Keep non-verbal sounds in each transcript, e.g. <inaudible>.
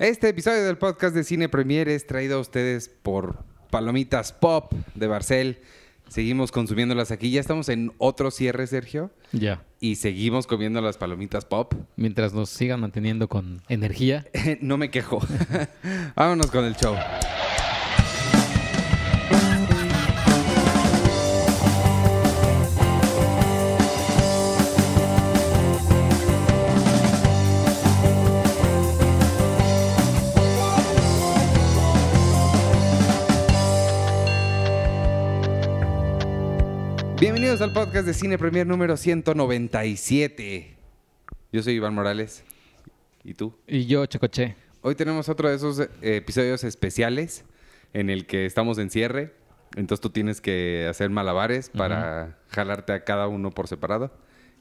Este episodio del podcast de Cine Premier es traído a ustedes por Palomitas Pop de Barcel. Seguimos consumiéndolas aquí. Ya estamos en otro cierre, Sergio. Ya. Y seguimos comiendo las palomitas pop. Mientras nos sigan manteniendo con energía. <laughs> no me quejo. <laughs> Vámonos con el show. Bienvenidos al podcast de Cine Premier número 197. Yo soy Iván Morales. ¿Y tú? Y yo, Chocoche. Hoy tenemos otro de esos eh, episodios especiales en el que estamos en cierre. Entonces tú tienes que hacer malabares para jalarte a cada uno por separado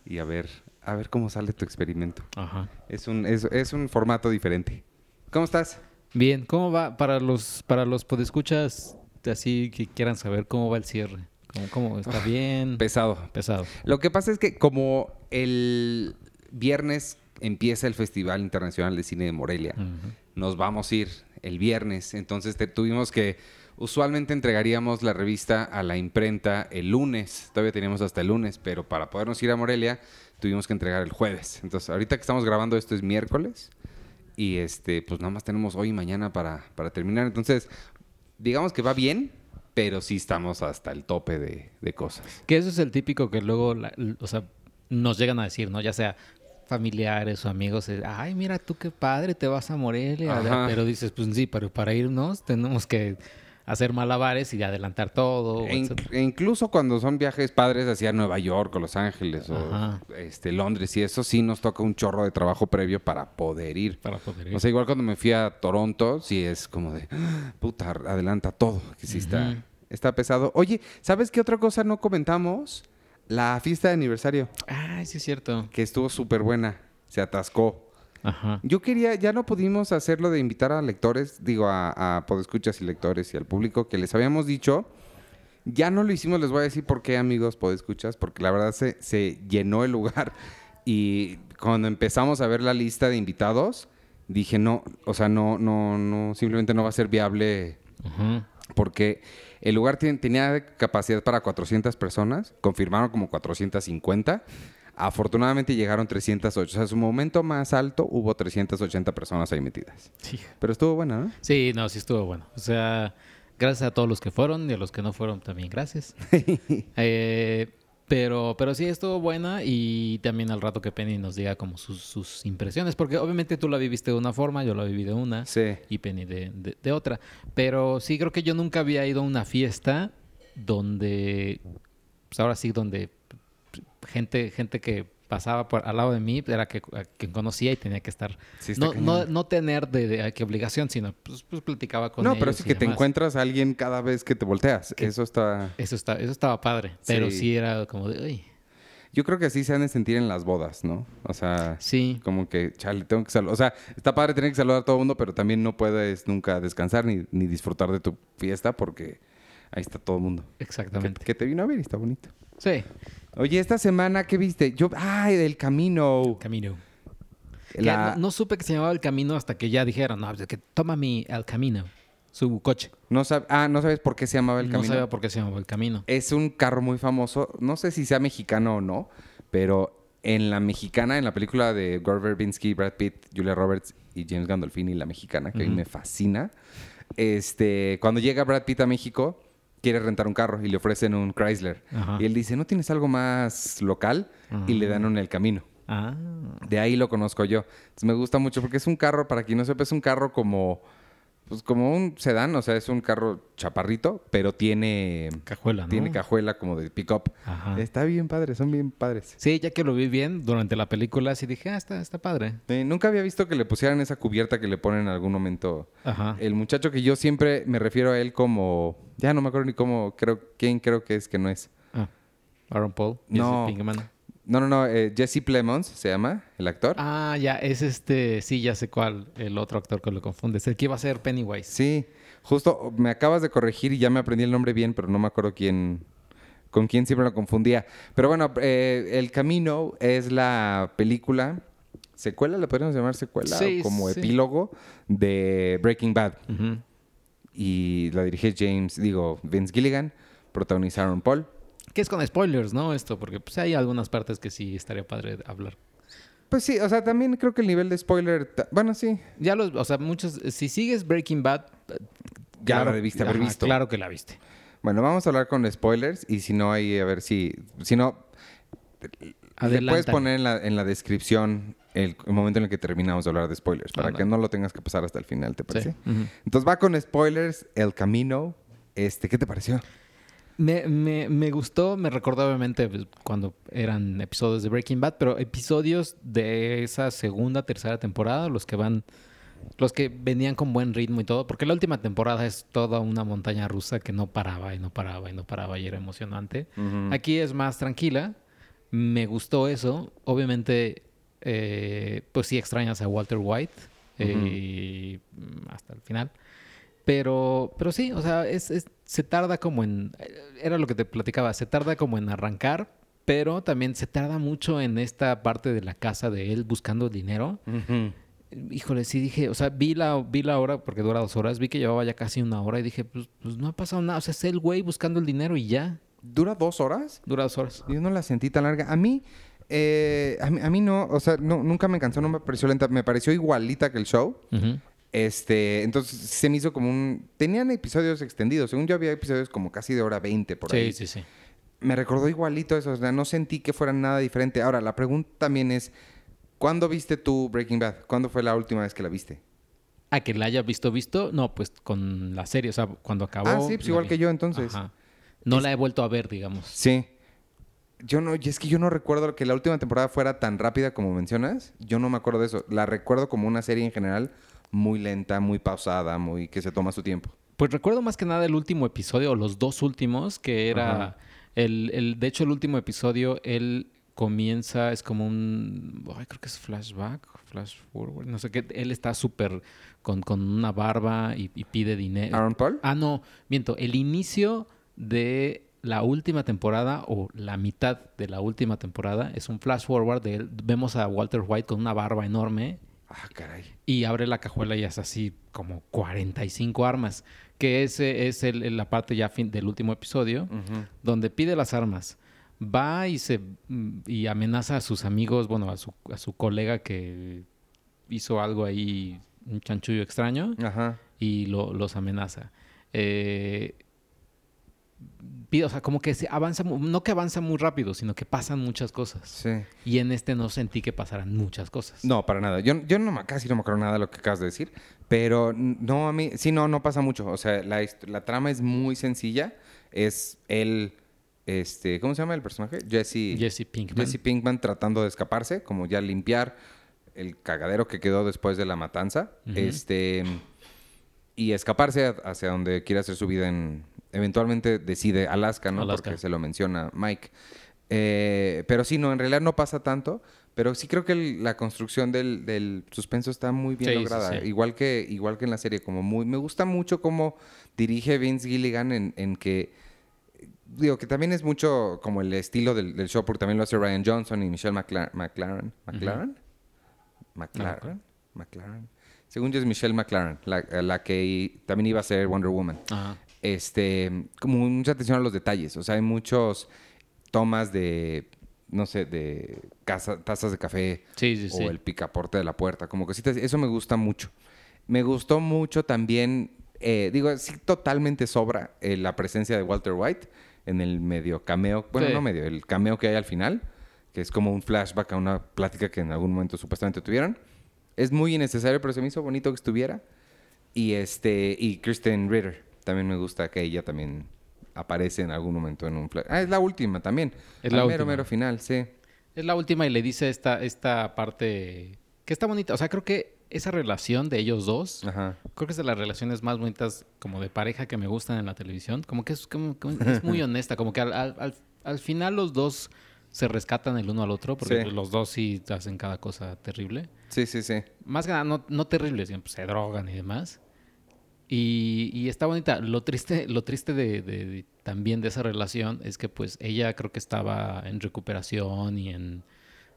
y a ver, a ver cómo sale tu experimento. Ajá. Es un, es, es un formato diferente. ¿Cómo estás? Bien, ¿cómo va para los para los podescuchas así que quieran saber cómo va el cierre? ¿Cómo, cómo está bien? Pesado. Pesado. Lo que pasa es que como el viernes empieza el Festival Internacional de Cine de Morelia, nos vamos a ir el viernes. Entonces te- tuvimos que, usualmente entregaríamos la revista a la imprenta el lunes, todavía teníamos hasta el lunes, pero para podernos ir a Morelia tuvimos que entregar el jueves. Entonces ahorita que estamos grabando esto es miércoles y este, pues nada más tenemos hoy y mañana para, para terminar. Entonces, digamos que va bien, pero sí estamos hasta el tope de, de cosas. Que eso es el típico que luego, la- o sea, nos llegan a decir, ¿no? Ya sea familiares o amigos, ay, mira tú qué padre, te vas a Morelia. Pero dices, pues sí, pero para irnos tenemos que hacer malabares y adelantar todo. E, e incluso cuando son viajes padres hacia Nueva York o Los Ángeles o este, Londres y eso sí nos toca un chorro de trabajo previo para poder ir. Para poder ir. O sea, igual cuando me fui a Toronto, sí es como de, "Ah, puta, adelanta todo, que sí está, está pesado. Oye, ¿sabes qué otra cosa no comentamos? La fiesta de aniversario, Ay, sí es cierto. que estuvo súper buena, se atascó. Ajá. Yo quería, ya no pudimos hacerlo de invitar a lectores, digo, a, a podescuchas y lectores y al público que les habíamos dicho. Ya no lo hicimos, les voy a decir por qué, amigos podescuchas, porque la verdad se, se llenó el lugar. Y cuando empezamos a ver la lista de invitados, dije, no, o sea, no, no, no, simplemente no va a ser viable porque el lugar tenía capacidad para 400 personas, confirmaron como 450. Afortunadamente llegaron 308. O sea, en su momento más alto hubo 380 personas ahí metidas. Sí. Pero estuvo buena, ¿no? Sí, no, sí estuvo bueno. O sea, gracias a todos los que fueron y a los que no fueron también, gracias. <laughs> Eh, pero, pero sí estuvo buena y también al rato que Penny nos diga como sus, sus impresiones, porque obviamente tú la viviste de una forma, yo la viví de una Sí. y Penny de, de- de otra. Pero sí creo que yo nunca había ido a una fiesta donde, pues ahora sí, donde gente, gente que pasaba por al lado de mí era que, a quien conocía y tenía que estar Sí no, no, no tener de, de- qué obligación, sino pues, pues platicaba con No, ellos pero sí y que te encuentras a alguien cada vez que te volteas. Que- Eso está... Eso, está, eso estaba padre, pero Sí. sí era como de, uy, Yo creo que así se han de sentir en las bodas, ¿no? O sea, sí, como que, chale, tengo que saludar. O sea, está padre tener que saludar a todo el mundo, pero también no puedes nunca descansar ni, ni disfrutar de tu fiesta porque ahí está todo el mundo. Exactamente. que te vino a ver y está bonito. Sí, Oye, esta semana, ¿qué viste? Yo, ay, del camino. Camino. La- no, no supe que se llamaba El Camino hasta que ya dijeron, no, que toma mi El Camino, su coche. no sab- ah, no sabes por qué se llamaba el no camino. sabía por qué se llamaba El Camino. Es un carro muy famoso. No sé si sea mexicano o no, pero en la mexicana, en la película de Gore Verbinski, Brad Pitt, Julia Roberts y James Gandolfini, la mexicana, que a mí me fascina. Este, cuando llega Brad Pitt a México, quiere rentar un carro y le ofrecen un Chrysler. Ajá. Y él dice, ¿no tienes algo más local? Y le dan un El Camino. Ah, De ahí lo conozco yo. Entonces me gusta mucho porque es un carro, para quien no sepa, es un carro como, pues como un sedán, o sea, es un carro chaparrito, pero tiene, cajuela, ¿no? tiene cajuela como de pick-up. Ajá. Está bien padre, son bien padres. Sí, ya que lo vi bien durante la película, sí dije, ah, está, está padre. Eh, nunca había visto que le pusieran esa cubierta que le ponen en algún momento. Ajá. El muchacho que yo siempre me refiero a él como, ya no me acuerdo ni cómo, creo, quién creo que es que no es. Ah, Aaron Paul, No. Pinkman. No, no, no, eh, Jesse Plemons se llama, el actor. Ah, ya, es este, sí, ya sé cuál, el otro actor que lo confunde. Es el que iba a ser Pennywise. Sí, justo me acabas de corregir y ya me aprendí el nombre bien, pero no me acuerdo quién, con quién siempre lo confundía. Pero bueno, eh, El Camino es la película secuela, ¿le podríamos llamar secuela? Sí, como sí. epílogo de Breaking Bad. Y la dirige James, digo, Vince Gilligan, protagonizaron Paul. Que es con spoilers, ¿no? Esto, porque pues hay algunas partes que sí estaría padre hablar. Pues sí, o sea, también creo que el nivel de spoiler, bueno, sí, Ya los, o sea, muchos, si sigues Breaking Bad, ya la debiste haber ajá, visto. Claro que la viste. Bueno, vamos a hablar con spoilers y si no, ahí a ver si, si no, le puedes poner en la, en la descripción el, el momento en el que terminamos de hablar de spoilers, para Ah, que no lo tengas que pasar hasta el final, ¿te parece? Sí. Entonces va con spoilers, El Camino. Este, ¿qué te pareció? Me, me, me gustó, me recordó obviamente pues, cuando eran episodios de Breaking Bad, pero episodios de esa segunda, tercera temporada, los que van, los que venían con buen ritmo y todo, porque la última temporada es toda una montaña rusa que no paraba y no paraba y no paraba y era emocionante. Aquí es más tranquila, me gustó eso, obviamente, eh, pues sí extrañas a Walter White eh, hasta el final. Pero, pero sí, o sea, es, es- se tarda como en. Era lo que te platicaba, se tarda como en arrancar, pero también se tarda mucho en esta parte de la casa de él buscando dinero. Híjole, sí dije, o sea, vi la, vi la hora, porque dura dos horas, vi que llevaba ya casi una hora y dije, pues, pues no ha pasado nada. O sea, es el güey buscando el dinero y ya. ¿Dura dos horas? Dura dos horas. Yo no la sentí tan larga. A mí, eh, a mí, a mí no, o sea, no, nunca me cansó, no me pareció lenta. Me pareció igualita que el show. Ujú. Este, entonces se me hizo como un... Tenían episodios extendidos. Según yo había episodios como casi de hora 20 por ahí. Sí, sí, sí. Me recordó igualito eso. O sea, no sentí que fuera nada diferente. Ahora, la pregunta también es... ¿Cuándo viste tú Breaking Bad? ¿Cuándo fue la última vez que la viste? A que la haya visto, visto, no, pues con la serie, o sea, cuando acabó. Ah, sí, pues igual vi. que yo, entonces. Ajá. No la he vuelto a ver, digamos. Sí. Yo no, y es que yo no recuerdo que la última temporada fuera tan rápida como mencionas. Yo no me acuerdo de eso. La recuerdo como una serie en general muy lenta, muy pausada, muy que se toma su tiempo. Pues recuerdo más que nada el último episodio, o los dos últimos, que era el, el, de hecho, el último episodio, él comienza, es como un, ay, creo que es flashback, flash forward, no sé qué, él está súper con, con una barba y, y pide dinero. Aaron Paul. Ah, no, miento, el inicio de la última temporada o la mitad de la última temporada es un flash forward de él. Vemos a Walter White con una barba enorme Ah, caray. y abre la cajuela y es así como 45 armas, que ese es el- la parte ya fin del último episodio, donde pide las armas. Va y se y amenaza a sus amigos, bueno, a su, a su colega que hizo algo ahí, un chanchullo extraño, Ajá. y lo- los amenaza. Eh, pide, o sea, como que se avanza, no que avanza muy rápido, sino que pasan muchas cosas. Sí. Y en este no sentí que pasaran muchas cosas. No, para nada. Yo, yo no, me- casi no me acuerdo nada de lo que acabas de decir. Pero no, a mí, sí, no, no pasa mucho. O sea, la, la trama es muy sencilla. Es él, este, ¿cómo se llama el personaje? Jesse. Jesse Pinkman. Jesse Pinkman tratando de escaparse, como ya limpiar el cagadero que quedó después de la matanza. Este. Y escaparse hacia donde quiere hacer su vida en. Eventualmente decide Alaska, ¿no? Alaska. Porque se lo menciona Mike. Eh, pero sí, no, en realidad no pasa tanto. Pero sí creo que el- la construcción del, del suspenso está muy bien Sí, lograda. sí. Igual, que, igual que en la serie. Como muy, me gusta mucho cómo dirige Vince Gilligan en, en que digo que también es mucho como el estilo del, del show, porque también lo hace Ryan Johnson y Michelle McLaren. ¿McLaren? ¿McLaren? ¿McLaren? ¿McLaren? Según yo es Michelle McLaren, la, la que también iba a ser Wonder Woman. Ajá. Este, como mucha atención a los detalles. O sea, hay muchos tomas de, no sé, de casa- tazas de café Sí, sí, sí. o el picaporte de la puerta. Como cositas, eso me gusta mucho. Me gustó mucho también, eh, digo, sí totalmente sobra eh, la presencia de Walter White en el medio cameo, bueno, no medio, el cameo que hay al final, que es como un flashback a una plática que en algún momento supuestamente tuvieron. Es muy innecesario, pero se me hizo bonito que estuviera. Y este, y Kristen Ritter, también me gusta que ella también aparece en algún momento en un flash. Ah, es la última también. Es Al la mero, última. mero final, sí. Es la última y le dice esta, esta parte que está bonita. O sea, creo que esa relación de ellos dos, Ajá. creo que es de las relaciones más bonitas como de pareja que me gustan en la televisión. Como que es, como, como es muy <laughs> honesta. Como que al, al- al- al final los dos se rescatan el uno al otro porque Sí. los dos sí hacen cada cosa terrible. Sí, sí, sí. Más que nada, no, no terrible, sino, pues, se drogan y demás. Y, y está bonita. Lo triste, lo triste de, de- de- también de esa relación es que pues ella creo que estaba en recuperación y en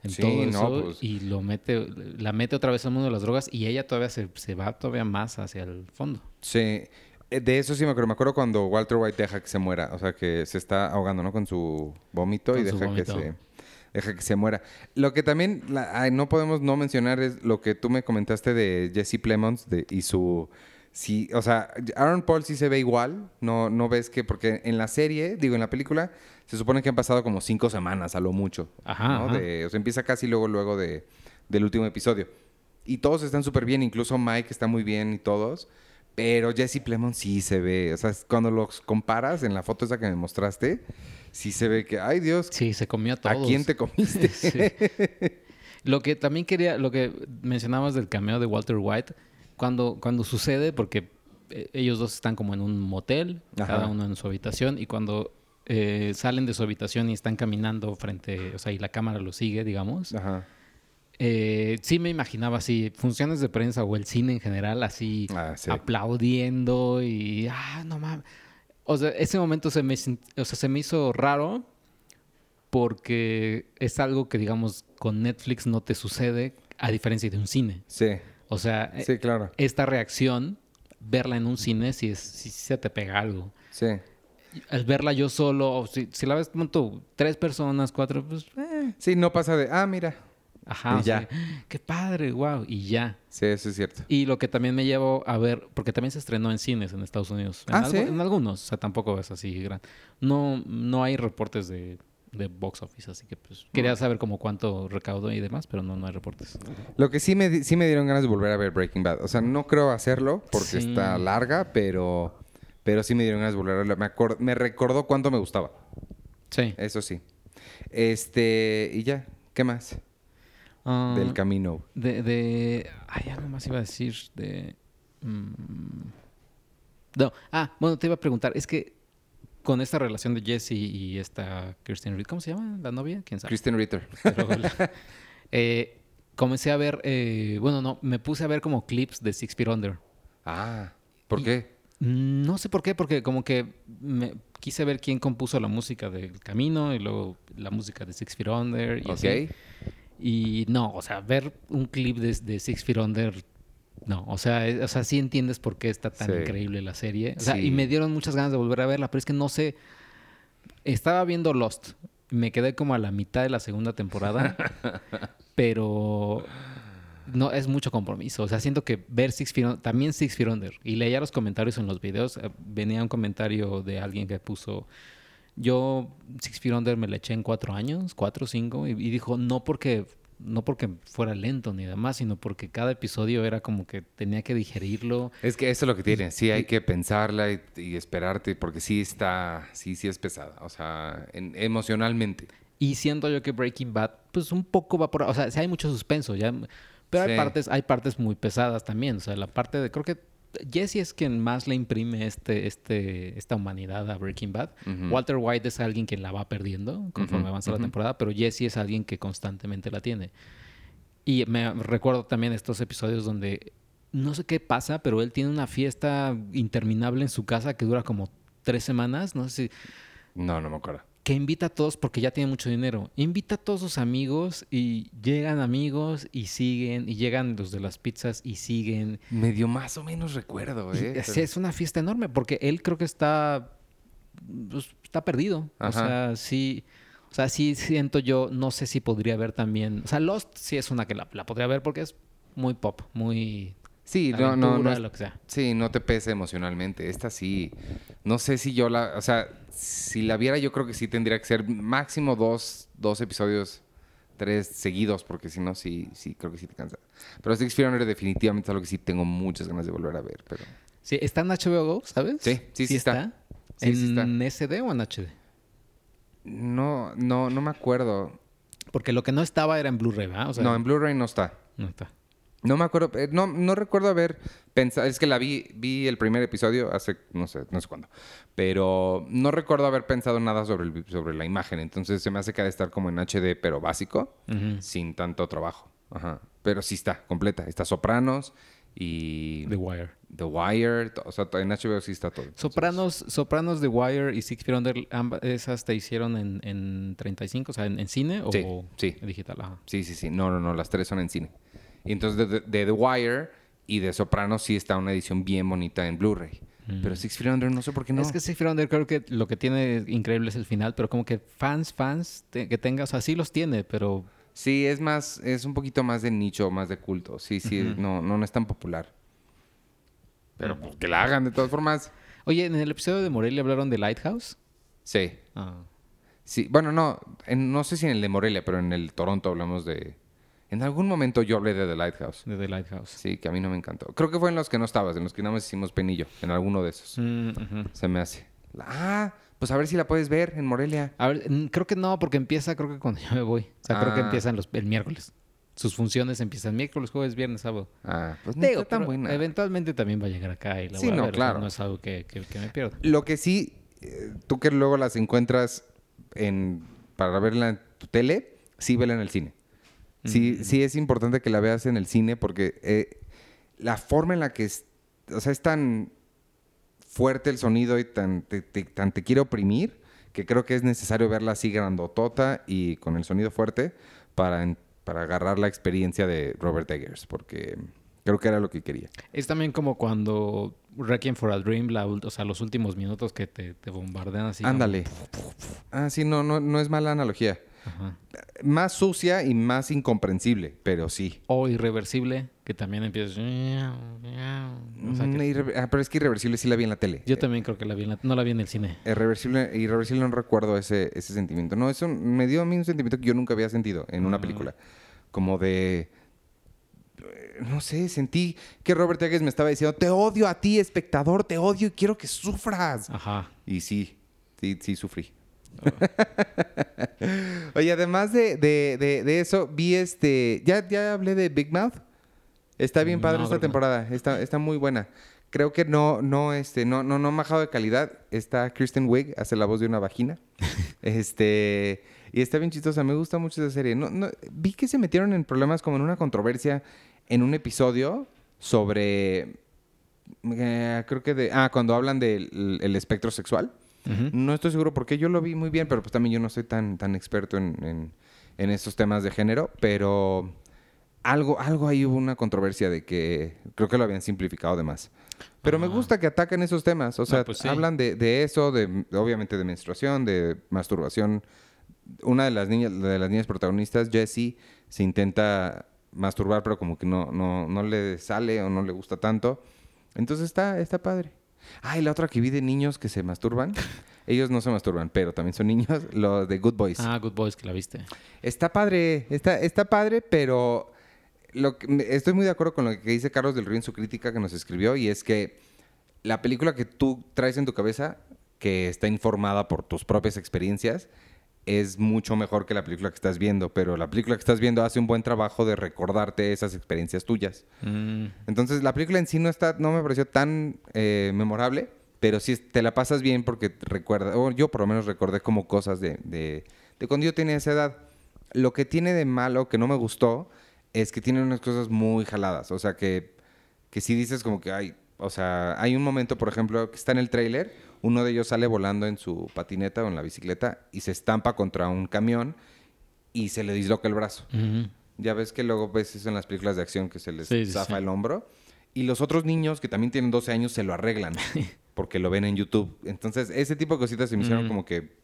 en Sí, todo no, eso pues. y lo mete, la mete otra vez al mundo de las drogas y ella todavía se, se va todavía más hacia el fondo. Sí. Eh, De eso sí me acuerdo. Me acuerdo cuando Walter White deja que se muera. O sea, que se está ahogando, ¿no? Con su vómito y deja que se... Deja que se muera. Lo que también la- ay, no podemos no mencionar es lo que tú me comentaste de Jesse Plemons de, y su... Sí, o sea, Aaron Paul sí se ve igual. No, no ves que... Porque en la serie, digo, en la película, se supone que han pasado como cinco semanas a lo mucho. Ajá, ¿no? ajá. De- o sea, empieza casi luego, luego de, del último episodio. Y todos están súper bien, incluso Mike está muy bien y todos. Pero Jesse Plemons sí se ve. O sea, cuando los comparas en la foto esa que me mostraste, sí se ve que, ay Dios, Sí, se comió a todos. ¿a quién te comiste? <laughs> Sí. Lo que también quería, lo que mencionabas del cameo de Walter White, cuando, cuando sucede, porque eh, ellos dos están como en un motel, Ajá. cada uno en su habitación, y cuando eh, salen de su habitación y están caminando frente, o sea, y la cámara lo sigue, digamos, Ajá. eh, sí me imaginaba así, funciones de prensa o el cine en general, así Ah, sí. aplaudiendo y, ah, no mames. O sea, ese momento se me, o sea, se me hizo raro porque es algo que, digamos, con Netflix no te sucede a diferencia de un cine. Sí, O sea, eh, sí, claro. esta reacción, verla en un cine, si, es, si se te pega algo. Sí. Al verla yo solo, o si, si la ves tú, tres personas, cuatro, pues, eh, Sí, no pasa de, ah, mira. ajá, Y o sea, ya. qué padre, wow, y ya. Sí, eso es cierto. Y lo que también me llevó a ver, porque también se estrenó en cines en Estados Unidos. En, Ah, ¿sí? en algunos, o sea, tampoco es así gran. No, no hay reportes de, de box office, así que pues quería saber como cuánto recaudó y demás, pero no, no hay reportes. Lo que sí me, di- sí me dieron ganas de volver a ver Breaking Bad. O sea, no creo hacerlo porque Sí. está larga, pero, pero sí me dieron ganas de volver a verla. Me, acor- me recordó cuánto me gustaba. Sí. Eso sí. Este, y ya, ¿qué más? Ah, Del camino. de, de... Ay, algo más iba a decir de... mm, No, ah, bueno, te iba a preguntar, es que con esta relación de Jesse y esta Kirsten Reed, ¿cómo se llama la novia? ¿Quién sabe? Kristen Ritter. Pero, <laughs> eh, comencé a ver, eh, bueno, no, me puse a ver como clips de Six Feet Under. Ah, ¿por Y- qué? No sé por qué, porque como que me quise ver quién compuso la música del Camino y luego la música de Six Feet Under. Y, Ok. así. y no, o sea, ver un clip de, de Six Feet Under, no, o sea, es- o sea, sí entiendes por qué está tan Sí. increíble la serie. O sea, Sí. y me dieron muchas ganas de volver a verla, pero es que no sé. Estaba viendo Lost, me quedé como a la mitad de la segunda temporada, <laughs> pero no es mucho compromiso. O sea, siento que ver Six Feet Under- también Six Feet Under, y leía los comentarios en los videos, eh, venía un comentario de alguien que puso, yo Six Feet Under me la eché en cuatro años, cuatro o cinco, y, y dijo, no porque, no porque fuera lento ni demás, sino porque cada episodio era como que tenía que digerirlo. Es que eso es lo que tiene. Sí, hay que pensarla y, y esperarte porque sí está, sí, sí es pesada. O sea, en- emocionalmente. Y siento yo que Breaking Bad, pues un poco va por... O sea, sí hay mucho suspenso, ya... Pero hay partes, hay partes muy pesadas también. O sea, la parte de... Creo que Jesse es quien más le imprime este, este, esta humanidad a Breaking Bad. Walter White es alguien que la va perdiendo conforme avanza la temporada, pero Jesse es alguien que constantemente la tiene. Y me recuerdo también estos episodios donde no sé qué pasa, pero él tiene una fiesta interminable en su casa que dura como tres semanas. No sé si No, no me acuerdo. Que invita a todos porque ya tiene mucho dinero. Invita a todos sus amigos y llegan amigos y siguen y llegan los de las pizzas y siguen. Medio más o menos recuerdo, ¿eh? es, es una fiesta enorme porque él creo que está pues, está perdido. O sea, sí o sea, sí siento yo, no sé si podría ver también, o sea, Lost sí es una que la, la podría ver porque es muy pop, muy Sí, no, no, no. lo que sea. Sí, no te pesa emocionalmente. Esta sí. No sé si yo la. O sea, si la viera, yo creo que sí tendría que ser máximo dos, dos episodios, tres seguidos, porque si no, sí, sí, creo que sí te cansa. Pero Six Feet Under definitivamente es algo que sí tengo muchas ganas de volver a ver. Pero Sí, está en HBO Go, ¿sabes? Sí, sí, sí está. Sí, ¿En sí está. SD o en HD? no, no, no me acuerdo. Porque lo que no estaba era en Blu-ray, ¿verdad? O sea, no, en Blu-ray no está. no está. No me acuerdo, eh, no, no recuerdo haber pensado, es que la vi, vi el primer episodio hace, no sé, no sé cuándo, pero no recuerdo haber pensado nada sobre, el- sobre la imagen, entonces se me hace que ha de estar como en HD, pero básico, sin tanto trabajo. Ajá. Pero sí está, completa, está Sopranos y The Wire. The Wire. O sea, en HBO sí está todo. Sopranos, Sopranos, The Wire y Six Feet Under, ambas esas te hicieron en, en 35, o sea, en, en cine Sí, o sí. digital. Ajá. Sí, sí, sí. No, no, no. Las tres son en cine. Y entonces de, The Wire y de Sopranos sí está una edición bien bonita en Blu-ray. Pero Six Feet Under no sé por qué no. Es que Six Feet Under creo que lo que tiene increíble es el final, pero como que fans, fans te- que tenga, o sea, sí los tiene, pero Sí, es más, es un poquito más de nicho, más de culto. Sí, sí, no, no, no es tan popular. Pero pues, que la hagan de todas formas. Oye, en el episodio de Morelia hablaron de Lighthouse. Sí. Ah. Sí, bueno, no, en- no sé si en el de Morelia, pero en el Toronto hablamos de... En algún momento yo hablé de The Lighthouse. De The Lighthouse. Sí, que a mí no me encantó. Creo que fue en los que no estabas, en los que nada más hicimos penillo, en alguno de esos. Mm. Se me hace. Ah, pues a ver si la puedes ver en Morelia. A ver, creo que no, porque empieza creo que cuando <laughs> yo me voy. O sea, creo que Ah. empiezan los, el miércoles. Sus funciones empiezan miércoles, jueves, viernes, sábado. Ah, pues no Digo, está tan buena. Eventualmente también va a llegar acá y la Sí, voy a no, ver, claro. No es algo que, que- que me pierdo. Lo que sí, eh, tú que luego las encuentras en, para verla en tu tele, sí vela en el cine. Sí, sí es importante que la veas en el cine porque eh, la forma en la que es, o sea, es tan fuerte el sonido y tan te, te- tan te quiere oprimir que creo que es necesario verla así grandotota y con el sonido fuerte para, para agarrar la experiencia de Robert Eggers porque creo que era lo que quería. Es también como cuando Requiem for a Dream, la, o sea, los últimos minutos que te, te bombardean así. como- Ándale. Ah, sí, no, no, no es mala analogía. Ajá. Más sucia y más incomprensible, pero sí. O irreversible, que también empieza. O sea, que- Mm, irre- ah, pero es que Irreversible sí la vi en la tele. yo también creo que la vi en la- no la vi en el cine. Irreversible, Irreversible no recuerdo ese, ese sentimiento. No, eso me dio a mí un sentimiento que yo nunca había sentido en una película. Como de... eh, No sé, sentí que Robert Eggers me estaba diciendo, te odio a ti, espectador, te odio y quiero que sufras. Ajá. Y sí, sí, sí sufrí. <laughs> Oye, además de, de- de- de eso, vi este... ¿Ya, ¿Ya hablé de Big Mouth? Está bien padre No, esta temporada. Está, está muy buena. Creo que no, no, este, no, no, no ha bajado de calidad. Está Kristen Wiig, hace la voz de una vagina. <laughs> este... Y está bien chistosa. Me gusta mucho esa serie. No, no, vi que se metieron en problemas como en una controversia en un episodio sobre... eh, creo que de... Ah, cuando hablan del el espectro sexual. No estoy seguro porque yo lo vi muy bien, pero pues también yo no soy tan, tan experto en, en, en estos temas de género, pero algo, algo ahí hubo una controversia de que creo que lo habían simplificado de más. Pero me Ah. gusta que atacan esos temas, o sea, pues sí. hablan de, de eso, de obviamente de menstruación, de masturbación. Una de las niñas, de las niñas protagonistas, Jessie, se intenta masturbar, pero como que no, no, no le sale o no le gusta tanto. Entonces está, está padre. Ah, y la otra que vi de niños que se masturban. <laughs> Ellos no se masturban, pero también son niños, los de Good Boys. Ah, Good Boys, que la viste. Está padre, está, está padre, pero lo que- estoy muy de acuerdo con lo que dice Carlos del Río en su crítica que nos escribió, y es que la película que tú traes en tu cabeza, que está informada por tus propias experiencias, es mucho mejor que la película que estás viendo, pero la película que estás viendo hace un buen trabajo de recordarte esas experiencias tuyas. Mm, Entonces, la película en sí no está, no me pareció tan eh, memorable, pero sí te la pasas bien porque recuerda, o yo por lo menos recordé como cosas de, de, de cuando yo tenía esa edad. Lo que tiene de malo, que no me gustó, es que tiene unas cosas muy jaladas. O sea, que, que si dices como que hay, o sea, hay un momento, por ejemplo, que está en el tráiler, uno de ellos sale volando en su patineta o en la bicicleta y se estampa contra un camión y se le disloca el brazo. Ya ves que luego ves eso en las películas de acción que se les Sí, zafa sí. el hombro. Y los otros niños que también tienen 12 años se lo arreglan <laughs> porque lo ven en YouTube. Entonces, ese tipo de cositas se me hicieron Mm. como que.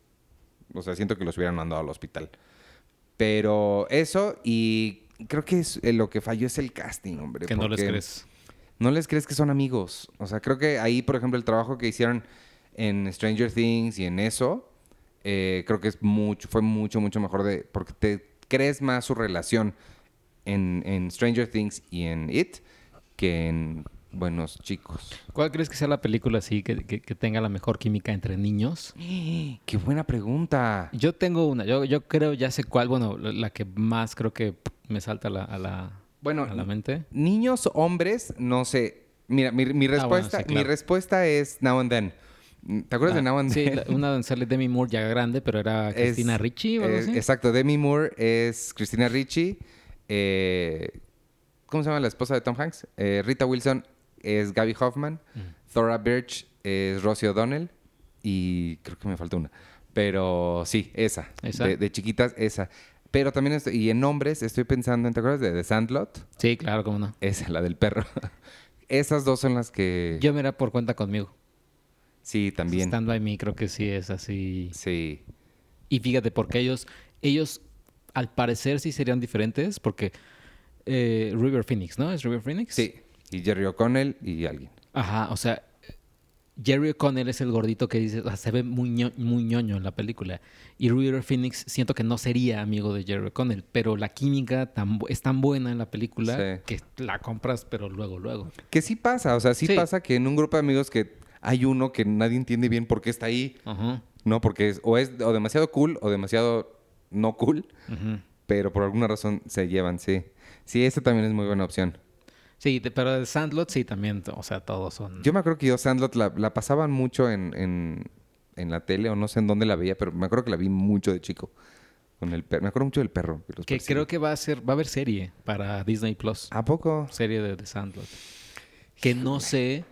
O sea, siento que los hubieran mandado al hospital. Pero eso, y creo que es, eh, lo que falló es el casting, hombre. Que no les crees. No les crees que son amigos. O sea, creo que ahí, por ejemplo, el trabajo que hicieron en Stranger Things y en eso, eh, creo que es mucho, fue mucho, mucho mejor de. Porque te crees más su relación en, en Stranger Things y en It que en Buenos Chicos. ¿Cuál crees que sea la película así que, que- que tenga la mejor química entre niños? <gasps> ¡Qué buena pregunta! Yo tengo una, yo, yo creo, ya sé cuál, bueno, la que más creo que me salta a la, a la, Bueno, a la mente. niños, hombres, no sé. Mira, mi, mi Ah, bueno, respuesta, sí, claro. mi respuesta es Now and Then. ¿Te acuerdas de Ah, Now and Sí, la- una sale Demi Moore ya grande, pero era Es- Cristina Ricci o algo eh, así. Exacto, Demi Moore es Cristina Ricci. eh, ¿cómo se llama la esposa de Tom Hanks? Eh, Rita Wilson es Gaby Hoffman. Thora Birch es Rosie O'Donnell. Y creo que me falta una. Pero sí, esa. ¿Esa? De, de chiquitas, esa. Pero también, estoy- y en nombres, estoy pensando en, ¿te acuerdas de The Sandlot? Sí, claro, cómo no. Esa, la del perro. <laughs> Esas dos son las que... Yo me era por cuenta conmigo. Sí, también. Stand by me creo que sí es así. Sí. Y fíjate, porque ellos, ellos al parecer sí serían diferentes, porque eh, River Phoenix, ¿no? ¿Es River Phoenix? Sí. Y Jerry O'Connell y alguien. Ajá, o sea, Jerry O'Connell es el gordito que dice, o sea, se ve muy, ño- muy ñoño en la película. Y River Phoenix siento que no sería amigo de Jerry O'Connell, pero la química tan, es tan buena en la película Sí. que la compras, pero luego, luego. Que sí pasa, o sea, sí, Sí. pasa que en un grupo de amigos que hay uno que nadie entiende bien por qué está ahí, Ajá. ¿no? Porque es o es o demasiado cool o demasiado no cool, pero por alguna razón se llevan, sí. Sí, esta también es muy buena opción. Sí, de- pero de Sandlot sí también, o sea, todos son... Yo me acuerdo que yo Sandlot la, la pasaban mucho en, en, en la tele o no sé en dónde la veía, pero me acuerdo que la vi mucho de chico. Con el perro. Me acuerdo mucho del perro. Que, creo que va a ser, va a haber serie para Disney Plus. ¿A poco? Serie de The Sandlot. Que no sé.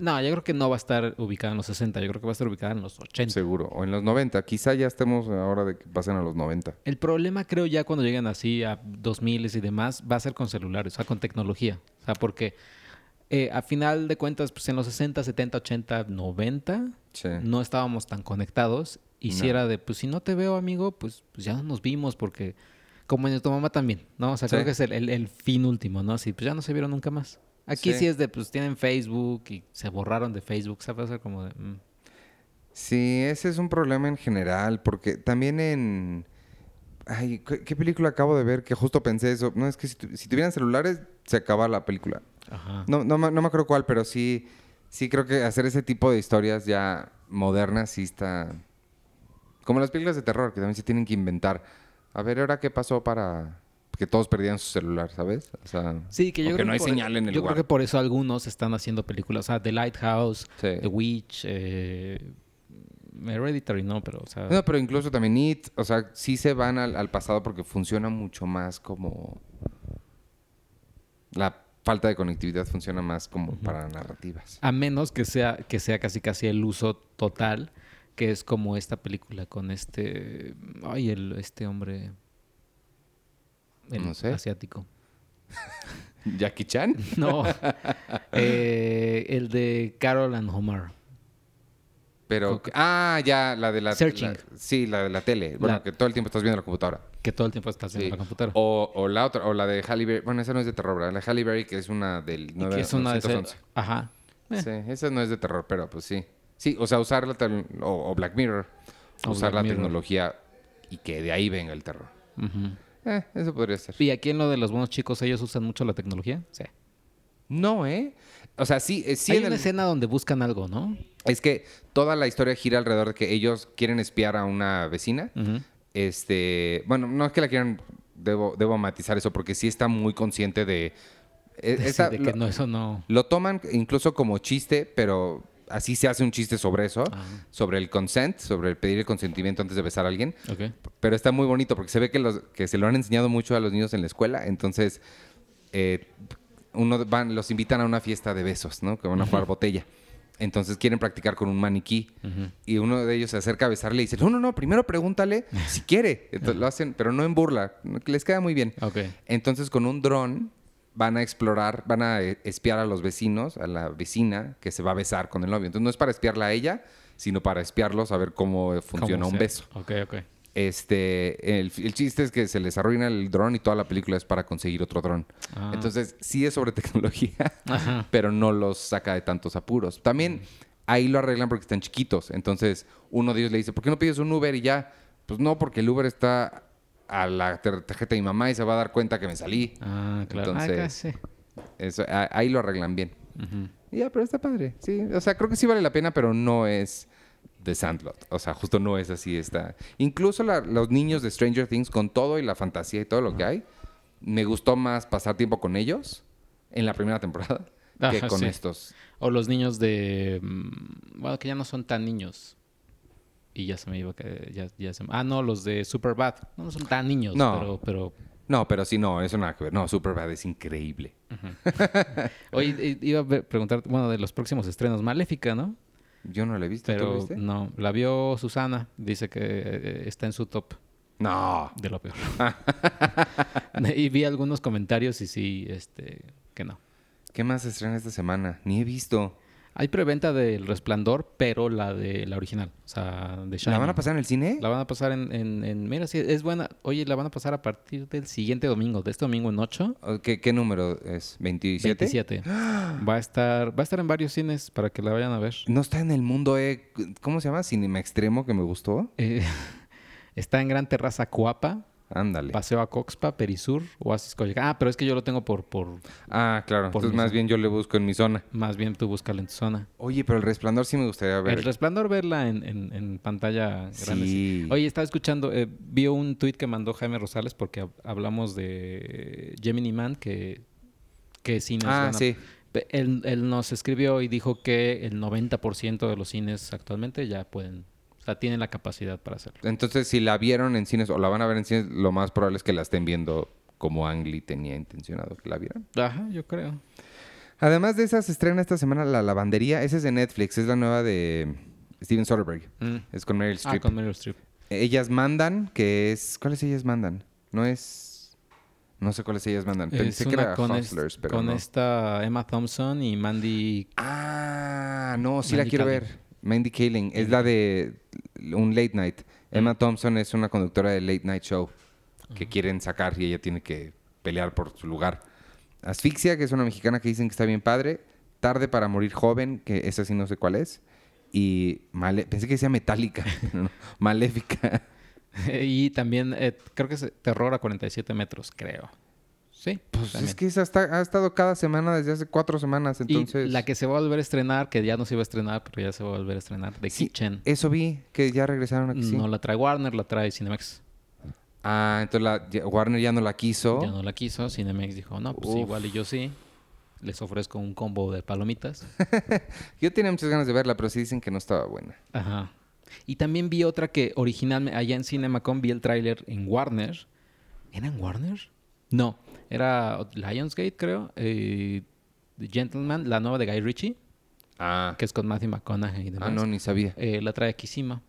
No, yo creo que no va a estar ubicada en los 60, yo creo que va a estar ubicada en los 80. Seguro. O en los 90. Quizá ya estemos ahora de que pasen a los 90. El problema creo ya cuando lleguen así a 2000 y demás va a ser con celulares, o sea, con tecnología. O sea, porque eh, a final de cuentas, pues en los 60, 70, 80, 90 Sí. no estábamos tan conectados. Y si era de, pues si no te veo, amigo, pues, pues ya no nos vimos porque... Como en tu mamá también, ¿no? O sea, creo que es el, el- el fin último, ¿no? Así, pues ya no se vieron nunca más. Aquí sí. Sí. es de, pues tienen Facebook y se borraron de Facebook, ¿sabes? O sea, como de... mm. Sí, ese es un problema en general, porque también en... Ay, ¿qué, qué película acabo de ver que justo pensé eso? No, es que si, tu- si tuvieran celulares, se acaba la película. Ajá. No, no, me- no me acuerdo cuál, pero sí, sí creo que hacer ese tipo de historias ya modernas sí está... Como las películas de terror, que también se tienen que inventar. A ver, ¿ahora qué pasó para que todos perdieran su celular, ¿sabes? O sea, Sí, que yo creo no hay por- señal en el Yo lugar. creo que por eso algunos están haciendo películas. O sea, The Lighthouse, Sí. The Witch, eh, Hereditary, no, pero, o sea... No, pero incluso también It, o sea, sí se van al, al pasado porque funciona mucho más como... La falta de conectividad funciona más como para narrativas. A menos que sea, que sea casi casi el uso total, que es como esta película con este... Ay, el, este hombre... El No sé. asiático. <laughs> ¿Jackie Chan? <laughs> No. Eh, el de Carol and Homer. Pero... Ah, ya, la de la... Searching. la- sí, la de la tele. Bueno, La- que todo el tiempo estás viendo la computadora. Que todo el tiempo está haciendo Sí. la computadora. O, o la otra, o la de Halle Berry. Bueno, esa no es de terror, ¿verdad? La de Halle Berry, que es una del Y que es una de. 911. Ajá. Eh. Sí, esa no es de terror, pero pues sí. Sí, o sea, usar la o, o Black Mirror, O usar Black la Mirror. tecnología y que de ahí venga el terror. Ujú. Eh, eso podría ser. Y aquí en lo de los buenos chicos, ¿ellos usan mucho la tecnología? Sí. No, ¿eh? O sea, sí, eh, sí Hay en una el- escena donde buscan algo, ¿no? es que toda la historia gira alrededor de que ellos quieren espiar a una vecina. Este, bueno, no es que la quieran, debo, debo matizar eso porque sí está muy consciente de... <laughs> esta- de lo, que no, eso no... lo toman incluso como chiste, pero así se hace un chiste sobre eso, Ah. sobre el consent, sobre el pedir el consentimiento antes de besar a alguien. Pero está muy bonito porque se ve que, los, que se lo han enseñado mucho a los niños en la escuela. Entonces, eh, uno van, los invitan a una fiesta de besos, ¿no? Que van a jugar botella. Entonces quieren practicar con un maniquí. Y uno de ellos se acerca a besarle y dice, no, no, no, primero pregúntale si <laughs> quiere. Entonces, lo hacen, pero no en burla. Les queda muy bien. Entonces, con un dron van a explorar, van a eh, espiar a los vecinos, a la vecina que se va a besar con el novio. Entonces, no es para espiarla a ella, sino para espiarlos a ver cómo eh, funciona ¿Cómo un se- beso. Ok, ok. Este, el, el chiste es que se les arruina el dron y toda la película es para conseguir otro dron. Ah. Entonces, sí es sobre <laughs> tecnología, Ajá. pero no los saca de tantos apuros. También ahí lo arreglan porque están chiquitos. Entonces, uno de ellos le dice, ¿por qué no pides un Uber y ya? Pues no, porque el Uber está a la tar- tarjeta de mi mamá y se va a dar cuenta que me salí. Ah, claro. Ah, Entonces- acá sí. Eso, a- ahí lo arreglan bien. Ya, pero está padre. Sí, o sea, creo que sí vale la pena, pero no es The Sandlot. O sea, justo no es así. Está. Incluso la- los niños de Stranger Things, con todo y la fantasía y todo lo que hay, me gustó más pasar tiempo con ellos en la primera temporada que Ajá, con sí. estos. O los niños de... mm, Bueno, que ya no son tan niños. Y ya se me iba que... Ya, ya se... Ah, no, los de Superbad. No, no son tan niños, No. pero, pero No, pero sí, no, eso nada que ver. No, Superbad es increíble. <laughs> Oye, i- iba a preguntarte, bueno, de los próximos estrenos, Maléfica, ¿no? Yo no la he visto. ¿Tú la Pero viste? no, la vio Susana, dice que eh, está en su top No. de lo peor. <laughs> y vi algunos comentarios y sí, este, que no. ¿Qué más estrena esta semana? Ni he visto. Hay preventa del Resplandor, pero la de la original, o sea, de ¿La Shining. van a pasar en el cine? La van a pasar en, en, en- Mira, sí, es buena. Oye, la van a pasar a partir del siguiente domingo, de este domingo en 8. ¿O ¿Qué, qué número es? ¿27? 27. <gasps> Va a estar, va a estar en varios cines para que la vayan a ver. No está en el mundo, eh. ¿Cómo se llama? Cinema Extremo, que me gustó. Eh, <laughs> está en Gran Terraza Coapa, Ándale. Paseo a Coxpa, Perisur, Oasis Coyoacán. Ah, pero es que yo lo tengo por, por Ah, claro. Por Entonces más zona. bien yo le busco en mi zona. más bien tú búscala en tu zona. Oye, pero el resplandor sí me gustaría ver. El resplandor verla en, en- en pantalla grande. Sí. Oye, estaba escuchando, eh, vi un tuit que mandó Jaime Rosales porque hab- hablamos de Gemini Man, que, que cines ah, van a- sí. Él, él nos escribió y dijo que el 90% de los cines actualmente ya pueden, o sea, tienen la capacidad para hacerlo. Entonces, si la vieron en cines o la van a ver en cines, lo más probable es que la estén viendo como Ang Lee tenía intencionado que la vieran. Ajá, yo creo. Además de esas, se estrena esta semana La Lavandería. Esa es de Netflix. Es la nueva de Steven Soderbergh. Mm. Es con Meryl Ah, Streep. con Meryl Streep. Ellas mandan, que es... ¿Cuáles ellas mandan? No es... No sé cuáles ellas mandan. Es Pensé que era con, es- Hustlers, pero con no. esta Emma Thompson y Mandy... Ah, no, sí la quiero ver. Mandy Kaling. Es la de un late night. Emma Thompson es una conductora de late night show que quieren sacar y ella tiene que pelear por su lugar. Asfixia, que es una mexicana que dicen que está bien padre. Tarde para morir joven, que esa sí no sé cuál es. Y Male- pensé que decía metálica. <laughs> no, maléfica. <laughs> y también eh, creo que es Terror a 47 metros, creo. Sí, Pues también. es que esa está- ha estado cada semana desde hace cuatro semanas. Entonces, Y la que se va a volver a estrenar, que ya no se iba a estrenar, pero ya se va a volver a estrenar, de Sí, Kitchen. eso vi, que ya regresaron aquí. sí. No la trae Warner, la trae Cinemex. Ah, entonces la- Warner ya no la quiso. Ya no la quiso. Cinemex dijo, no, pues Uf. igual y yo sí. Les ofrezco un combo de palomitas. <laughs> Yo tenía muchas ganas de verla, pero sí dicen que no estaba buena. Ajá. Y también vi otra que originalmente, allá en CinemaCon, vi el tráiler en Warner. ¿Era en Warner? No, era Lionsgate, creo. Eh, The Gentleman, la nueva de Guy Ritchie, Ah, que es con Matthew McConaughey y demás. ah no, ni sabía. Eh, la trae Kishima.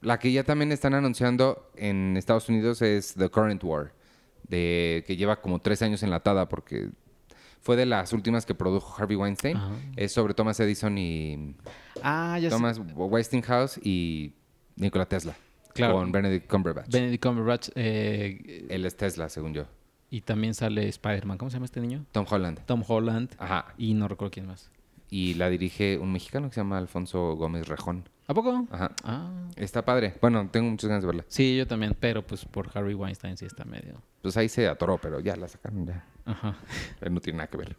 La que ya también están anunciando en Estados Unidos es The Current War, de que lleva como tres años enlatada porque fue de las últimas que produjo Harvey Weinstein. Ajá. Es sobre Thomas Edison y Ah, ya sé. Thomas Westinghouse y Nikola Tesla. Claro. Con Benedict Cumberbatch. Benedict Cumberbatch. eh, Él es Tesla, según yo. Y también sale Spider-Man. ¿Cómo se llama este niño? Tom Holland. Tom Holland. Ajá. Y no recuerdo quién más. Y la dirige un mexicano que se llama Alfonso Gómez Rejón. ¿A poco? Ajá. Ah. Está padre. Bueno, tengo muchas ganas de verla. Sí, yo también, pero pues por Harvey Weinstein sí está medio. Pues ahí se atoró, pero ya la sacaron ya. Ajá. No tiene nada que ver.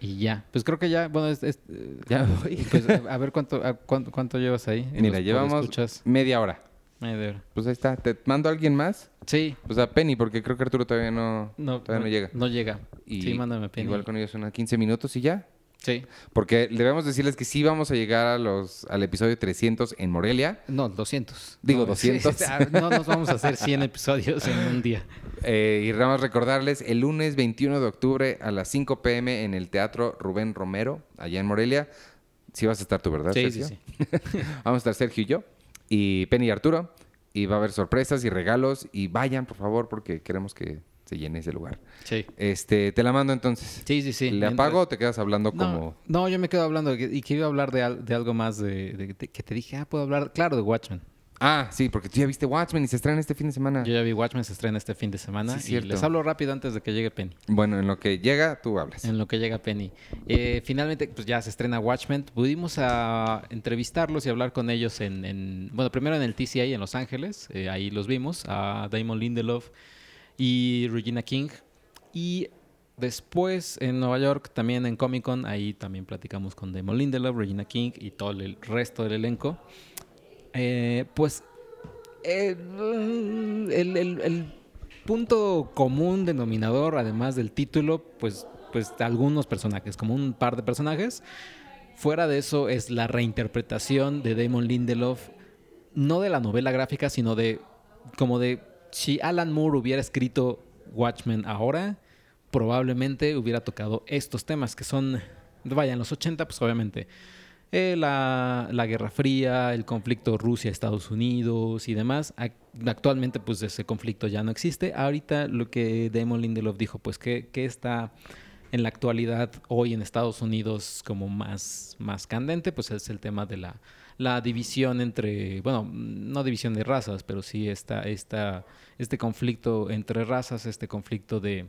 Y ya. Pues creo que ya, bueno, es, es, eh, Ya voy. pues, a, ver cuánto, a cuánto, cuánto llevas ahí. Mira, llevamos media hora. Pues ahí está. ¿Te mando a alguien más? Sí. Pues a Penny, porque creo que Arturo todavía no, No, todavía no, llega. No llega. Y sí, mándame Penny. Igual con ellos unos 15 minutos y ya. Sí. Porque debemos decirles que sí vamos a llegar a los, al episodio 300 en Morelia. No, 200. Digo, No, 200. sí, sí, no nos vamos a hacer 100 episodios en un día. Eh, y nada más recordarles, el lunes 21 de octubre a las 5 pm en el Teatro Rubén Romero, allá en Morelia. Sí vas a estar tú, ¿verdad, Sí, sí, sí. <laughs> Vamos a estar Sergio y yo, y Penny y Arturo. Y va a haber sorpresas y regalos. Y vayan, por favor, porque queremos que se llene ese lugar. Sí. Este, te la mando entonces. Sí, sí, sí. ¿Le Mientras- apago o te quedas hablando No, como...? no, yo me quedo hablando y que iba a hablar de, al- de algo más de, de- de- que te dije, ah, puedo hablar, claro, de Watchmen. Ah, sí, porque tú ya viste Watchmen y se estrena este fin de semana. Yo ya vi Watchmen, se estrena este fin de semana Sí, y cierto. les hablo rápido antes de que llegue Penny. Bueno, en lo que llega, tú hablas. En lo que llega Penny. Eh, finalmente, pues ya se estrena Watchmen. Pudimos a entrevistarlos y hablar con ellos en, en- bueno, primero en el TCA en Los Ángeles. eh, ahí los vimos, a Damon Lindelof y Regina King. Y después en Nueva York, también en Comic Con, ahí también platicamos con Damon Lindelof, Regina King y todo el resto del elenco. Eh, pues eh, el, el- el punto común denominador, además del título, pues, pues algunos personajes, como un par de personajes. Fuera de eso es la reinterpretación de Damon Lindelof, no de la novela gráfica, sino de como de si Alan Moore hubiera escrito Watchmen ahora, probablemente hubiera tocado estos temas que son, vaya, en los 80, pues obviamente eh, la, la, Guerra Fría, el conflicto Rusia-Estados Unidos y demás. Actualmente, pues ese conflicto ya no existe. Ahorita lo que Damon Lindelof dijo, pues que, que está en la actualidad hoy en Estados Unidos como más, más candente, pues es el tema de la, la división entre, bueno, no división de razas, pero sí esta, esta, este conflicto entre razas, este conflicto de,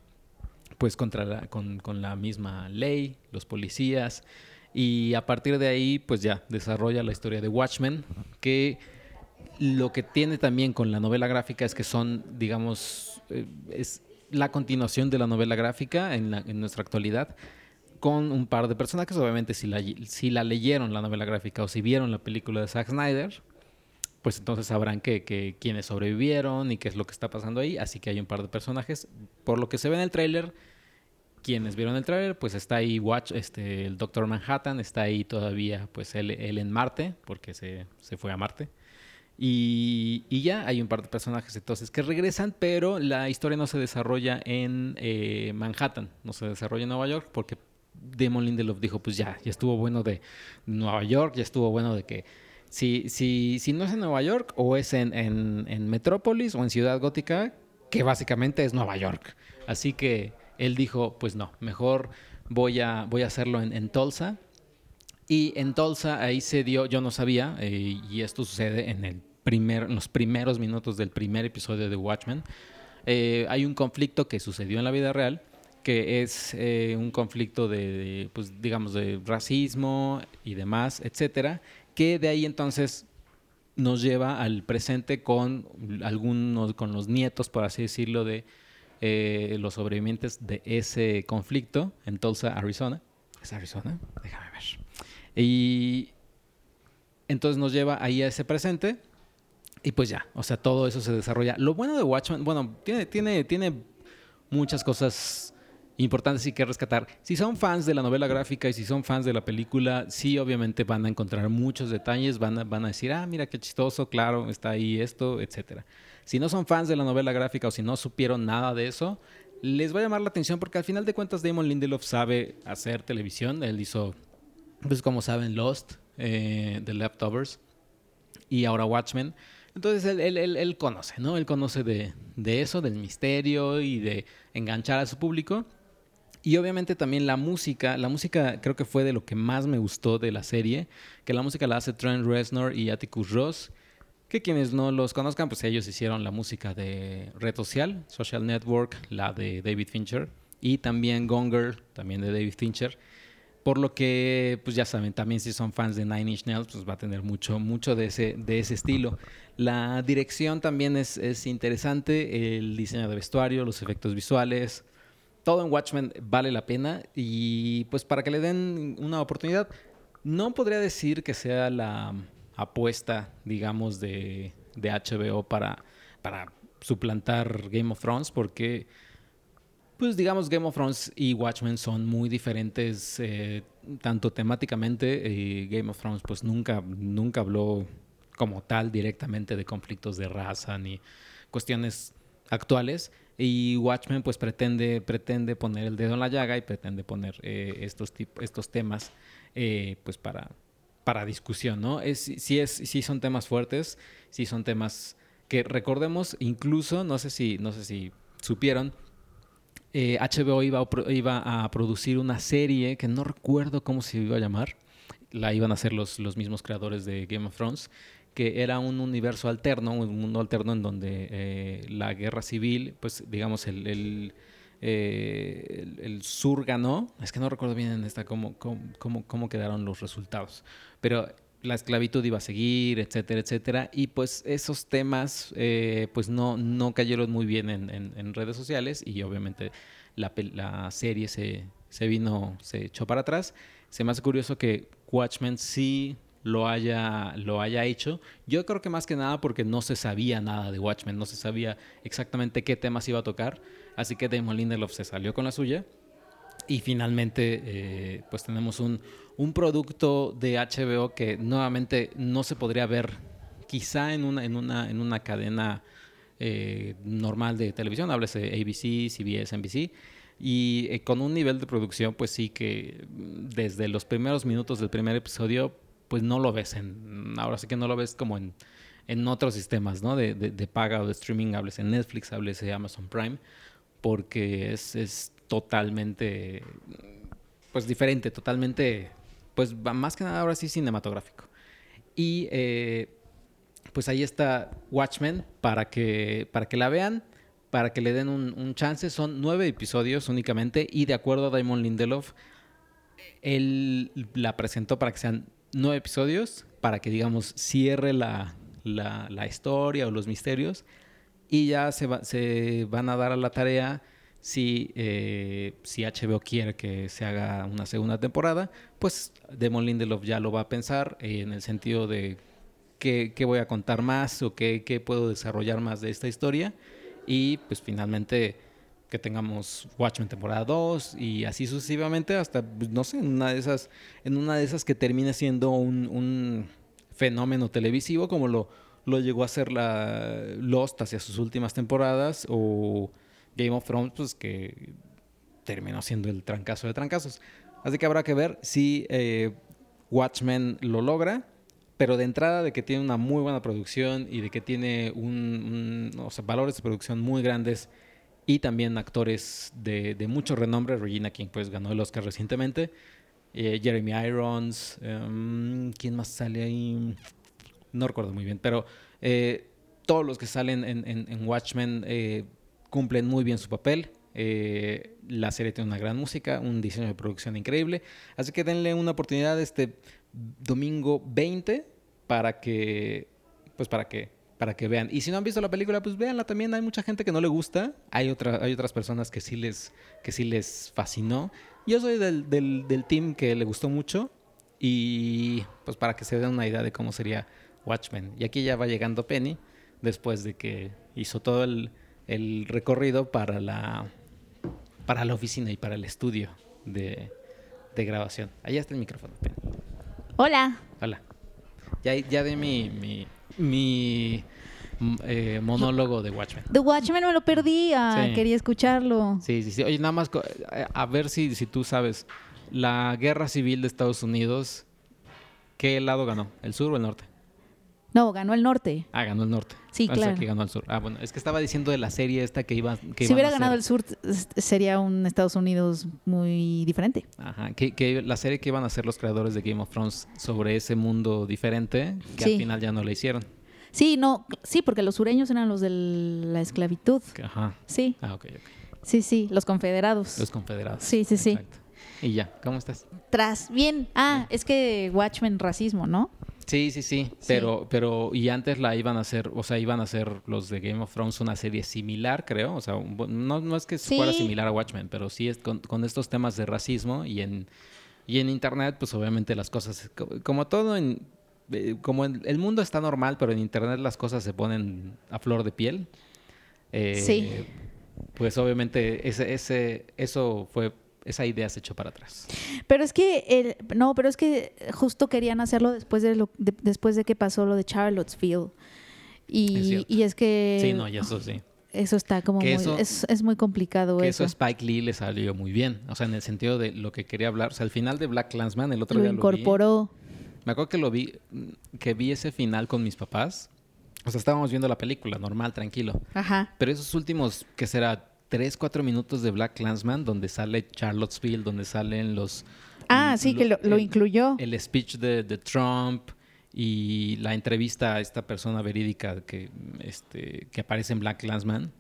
pues contra la, con, con la misma ley, los policías. Y a partir de ahí, pues ya desarrolla la historia de Watchmen, que lo que tiene también con la novela gráfica es que son, digamos, eh, es la continuación de la novela gráfica en, nuestra actualidad, con un par de personajes. Obviamente, si la, si la leyeron la novela gráfica o si vieron la película de Zack Snyder, pues entonces sabrán que, que sobrevivieron y qué es lo que está pasando ahí. Así que hay un par de personajes. Por lo que se ve en el tráiler, quienes vieron el trailer, pues está ahí Watch, este, el Doctor Manhattan, está ahí todavía, pues él, en Marte, porque se, fue a Marte. Y, ya hay un par de personajes entonces que regresan, pero la historia no se desarrolla en eh, Manhattan, no se desarrolla en Nueva York, porque Damon Lindelof dijo, pues ya, ya estuvo bueno de Nueva York, ya estuvo bueno de que si, si, si no es en Nueva York o es en, en, en Metrópolis o en Ciudad Gótica, que básicamente es Nueva York. Así que él dijo, pues no, mejor voy a, voy a hacerlo en, Tulsa. Y en Tulsa ahí se dio, yo no sabía, eh, y esto sucede en, el primer, los primeros minutos del primer episodio de Watchmen, eh, hay un conflicto que sucedió en la vida real, que es eh, un conflicto de, pues digamos, de racismo y demás, etcétera, que de ahí entonces nos lleva al presente con algunos, con los nietos, por así decirlo, de eh, los sobrevivientes de ese conflicto en Tulsa, Arizona. ¿Es Arizona? Déjame ver. Y entonces nos lleva ahí a ese presente. Y pues ya, o sea, todo eso se desarrolla. Lo bueno de Watchmen, bueno, tiene, tiene, tiene muchas cosas importantes y que rescatar. Si son fans de la novela gráfica y si son fans de la película, sí, obviamente van a encontrar muchos detalles, van van a decir, ah, mira qué chistoso, claro, está ahí esto, etcétera. Si no son fans de la novela gráfica o si no supieron nada de eso, les va a llamar la atención porque al final de cuentas Damon Lindelof sabe hacer televisión. Él hizo, pues como saben, Lost, eh, The Leftovers y ahora Watchmen. Entonces él, él, conoce, ¿no? Él conoce de, de, eso, del misterio y de enganchar a su público. Y obviamente también la música, la música creo que fue de lo que más me gustó de la serie, que la música la hace Trent Reznor y Atticus Ross, que quienes no los conozcan, pues ellos hicieron la música de Red Social, Social Network, la de David Fincher, y también Gone también de David Fincher. Por lo que, pues ya saben, también si son fans de Nine Inch Nails, pues va a tener mucho, mucho de ese, de ese estilo. La dirección también es, es interesante, el diseño de vestuario, los efectos visuales, todo en Watchmen vale la pena y pues para que le den una oportunidad, no podría decir que sea la apuesta, digamos, de, de HBO para, para suplantar Game of Thrones, porque, pues digamos, Game of Thrones y Watchmen son muy diferentes, eh, tanto temáticamente. y Game of Thrones, pues nunca, nunca habló como tal directamente de conflictos de raza ni cuestiones actuales. Y Watchmen pues pretende, pretende poner el dedo en la llaga y pretende poner eh, estos, estos temas eh, pues para, para discusión, ¿no? Es, sí, es, sí son temas fuertes, sí son temas que recordemos, incluso, no sé si, no sé si supieron, HBO eh, iba a, iba a producir una serie que no recuerdo cómo se iba a llamar, la iban a hacer los, los mismos creadores de Game of Thrones, que era un universo alterno, un mundo alterno en donde eh, la guerra civil, pues digamos, el eh, el, sur ganó. Es que no recuerdo bien en esta cómo, cómo, cómo, quedaron los resultados. Pero la esclavitud iba a seguir, etcétera, etcétera. Y pues esos temas eh, pues no, no cayeron muy bien en, redes sociales y obviamente la, la serie se, se, vino, se echó para atrás. Se me hace curioso que Watchmen sí lo haya, lo haya hecho. Yo creo que más que nada porque no se sabía nada de Watchmen, no se sabía exactamente qué temas iba a tocar. Así que Damon Lindelof se salió con la suya. Y finalmente, eh, pues tenemos un, un, producto de HBO que nuevamente no se podría ver quizá en una, en una, en una cadena eh, normal de televisión, háblese ABC, CBS, NBC, y eh, con un nivel de producción, pues sí que desde los primeros minutos del primer episodio, pues no lo ves en, ahora sí que no lo ves como en, en otros sistemas, ¿no? De, de, de paga o de streaming, háblese Netflix, háblese Amazon Prime, porque es totalmente, pues diferente, totalmente, pues más que nada ahora sí cinematográfico. Y eh, pues ahí está Watchmen para que, para que la vean, para que le den un, un chance. Son nueve episodios únicamente y de acuerdo a Damon Lindelof, él la presentó para que sean nueve episodios, para que digamos cierre la, la, la historia o los misterios y ya se, va, se van a dar a la tarea si, eh, si HBO quiere que se haga una segunda temporada, pues Damon Lindelof ya lo va a pensar eh, en el sentido de qué, qué, voy a contar más o qué, qué, puedo desarrollar más de esta historia. Y pues finalmente que tengamos Watchmen temporada 2 y así sucesivamente hasta, pues, no sé, en una de esas, en una de esas que termine siendo un, un fenómeno televisivo como lo, lo llegó a ser la Lost hacia sus últimas temporadas o Game of Thrones, pues que terminó siendo el trancazo de trancazos. Así que habrá que ver si eh, Watchmen lo logra, pero de entrada de que tiene una muy buena producción y de que tiene un, un o sea, valores de producción muy grandes y también actores de, de, mucho renombre. Regina King pues ganó el Oscar recientemente. Eh, Jeremy Irons. Um, ¿Quién más sale ahí? No recuerdo muy bien, pero eh, todos los que salen en, en, en Watchmen cumplen muy bien su papel. Eh, la serie tiene una gran música, un diseño de producción increíble. Así que denle una oportunidad este domingo 20 para que, pues para que, para que vean. Y si no han visto la película, pues véanla también. Hay mucha gente que no le gusta. Hay, otra, hay otras personas que sí les, que sí les fascinó. Yo soy del, del, del team que le gustó mucho. Y pues para que se den una idea de cómo sería Watchmen. Y aquí ya va llegando Penny, después de que hizo todo el, el recorrido para la, para la oficina y para el estudio de, de grabación. Allá está el micrófono. Hola. Hola. Ya, ya de mi, mi, mi eh, monólogo de Watchmen. The Watchmen me lo perdí, ah, sí. quería escucharlo. Sí, sí, sí. Oye, nada más a ver si, si tú sabes, la guerra civil de Estados Unidos, ¿qué lado ganó? ¿El sur o el norte? No, ganó el norte. Ah, ganó el norte. Sí, Pensé claro. que ganó el sur. Ah, bueno, es que estaba diciendo de la serie esta que iba. Que si hubiera ganado el sur, sería un Estados Unidos muy diferente. Ajá, que, que, la serie que iban a hacer los creadores de Game of Thrones sobre ese mundo diferente, que sí. al final ya no la hicieron. Sí, no, sí, porque los sureños eran los de la esclavitud. Ajá. Sí. Ah, ok, ok. Sí, sí, los confederados. Los confederados. Sí, sí, sí. Exacto. Y ya, ¿cómo estás? Tras, bien. Ah, es que Watchmen racismo, ¿no? Sí, sí, sí, pero, sí. pero, y antes la iban a hacer, o sea, iban a hacer los de Game of Thrones una serie similar, creo, o sea, no, no es que sí. fuera similar a Watchmen, pero sí es con, con, estos temas de racismo y en, y en Internet, pues obviamente las cosas, como todo en, eh, como en, el mundo está normal, pero en Internet las cosas se ponen a flor de piel. Eh, sí. Pues obviamente ese, ese, eso fue esa idea se echó para atrás. Pero es que el, no, pero es que justo querían hacerlo después de lo de, después de que pasó lo de Charlottesville. Y es, y es que Sí, no, y eso sí. Eso está como muy, eso, es, es, muy complicado que eso. eso Spike Lee le salió muy bien, o sea, en el sentido de lo que quería hablar, o sea, al final de Black Clansman el otro lo día incorporó. Lo vi, me acuerdo que lo vi que vi ese final con mis papás. O sea, estábamos viendo la película normal, tranquilo. Ajá. Pero esos últimos que será tres, cuatro minutos de Black Clansman, donde sale Charlottesville, donde salen los... Ah, sí, lo, que lo, lo el, incluyó. El speech de, de, Trump y la entrevista a esta persona verídica que, este, que aparece en Black Clansman.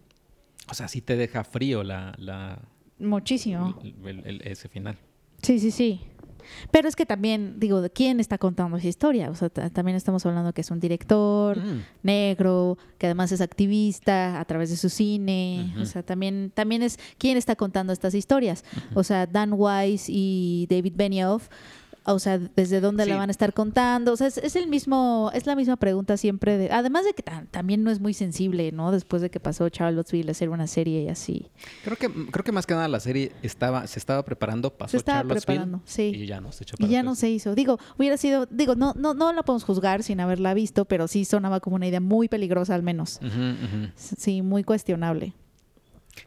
O sea, sí te deja frío la... la Muchísimo. El, el, ese final. Sí, sí, sí. Pero es que también, digo, ¿de quién está contando esa historia? O sea, también estamos hablando que es un director mm. negro, que además es activista a través de su cine. Uh -huh. O sea, también, también es quién está contando estas historias. Uh -huh. O sea, Dan Weiss y David Benioff O sea, desde dónde Sí. la van a estar contando. O sea, es, es el mismo, es la misma pregunta siempre. De, además de que ta- también no es muy sensible, ¿no? Después de que pasó Charlottesville, hacer una serie y así. Creo que, creo que más que nada la serie estaba, se estaba preparando, pasó Se estaba Charlottesville preparando, sí. y ya no se echó Y para ya atrás. no se hizo. Digo, hubiera sido, digo, no, no, no la podemos juzgar sin haberla visto, pero sí sonaba como una idea muy peligrosa al menos. Sí, muy cuestionable.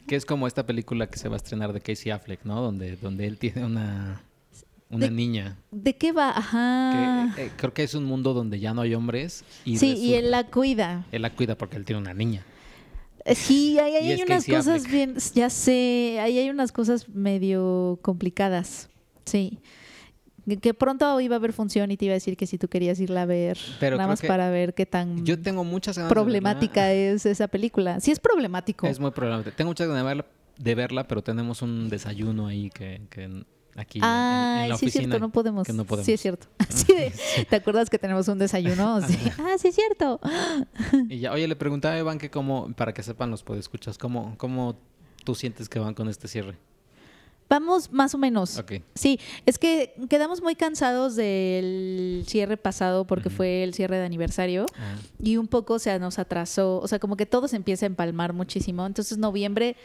Que es como esta película que se va a estrenar de Casey Affleck, ¿no? Donde, donde él tiene una, una De- niña. ¿De qué va? Ajá. Que, eh, creo que es un mundo donde ya no hay hombres. Y sí, y él la cuida. él la cuida porque él tiene una niña. Eh, Sí, ahí, hay unas cosas bien, ya sé, ahí hay unas cosas medio complicadas. Sí. Que- pronto iba a haber función y te iba a decir que si tú querías irla a ver, Pero nada más para ver qué tan Yo tengo muchas ganas problemática es esa película. Sí es problemático. Es muy problemática. Tengo muchas ganas de verla, de verla, pero tenemos un desayuno ahí que, que aquí Ah, en, la sí es oficina. cierto, no podemos. que no podemos. Sí es cierto. <laughs> <laughs> ¿Te acuerdas que tenemos un desayuno? <laughs> Sí. Ah, sí es cierto. Y ya, oye, le preguntaba a Iván que cómo, para que sepan los podescuchas, ¿cómo, cómo tú sientes que van con este cierre? Vamos más o menos. Ok. Sí, es que quedamos muy cansados del cierre pasado porque fue el cierre de aniversario y un poco se nos atrasó, o sea, como que todo se empieza a empalmar muchísimo. Entonces, noviembre,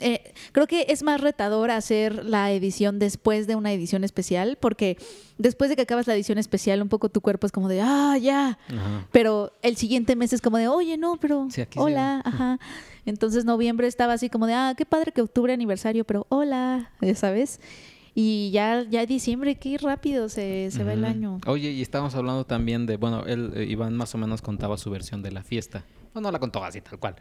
eh, creo que es más retador hacer la edición después de una edición especial porque después de que acabas la edición especial, un poco tu cuerpo es como de, ah, ya. ajá. Pero el siguiente mes es como de, oye, no, pero Sí, hola, ajá. Entonces noviembre estaba así como de, ah, qué padre que octubre aniversario, pero hola, ya sabes. Y ya, ya diciembre, qué rápido se, se va el año. Oye, y estábamos hablando también de, bueno, él, eh, Iván más o menos contaba su versión de la fiesta. No, no la contó así tal cual.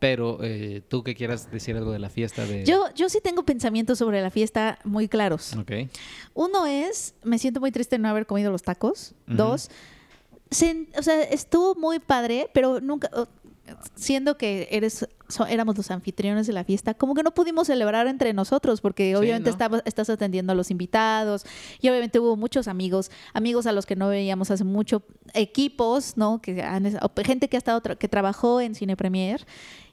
Pero eh, tú que quieras decir algo de la fiesta de... Yo, yo sí tengo pensamientos sobre la fiesta muy claros. Ok. Uno es, me siento muy triste de no haber comido los tacos. Dos, se- o sea, estuvo muy padre, pero nunca, siendo que eres, so- éramos los anfitriones de la fiesta, como que no pudimos celebrar entre nosotros, porque Sí, obviamente ¿no? estabas- estás atendiendo a los invitados y obviamente hubo muchos amigos, amigos a los que no veíamos hace mucho, equipos, ¿no? Que han, gente que ha estado, tra- que trabajó en Cine Premier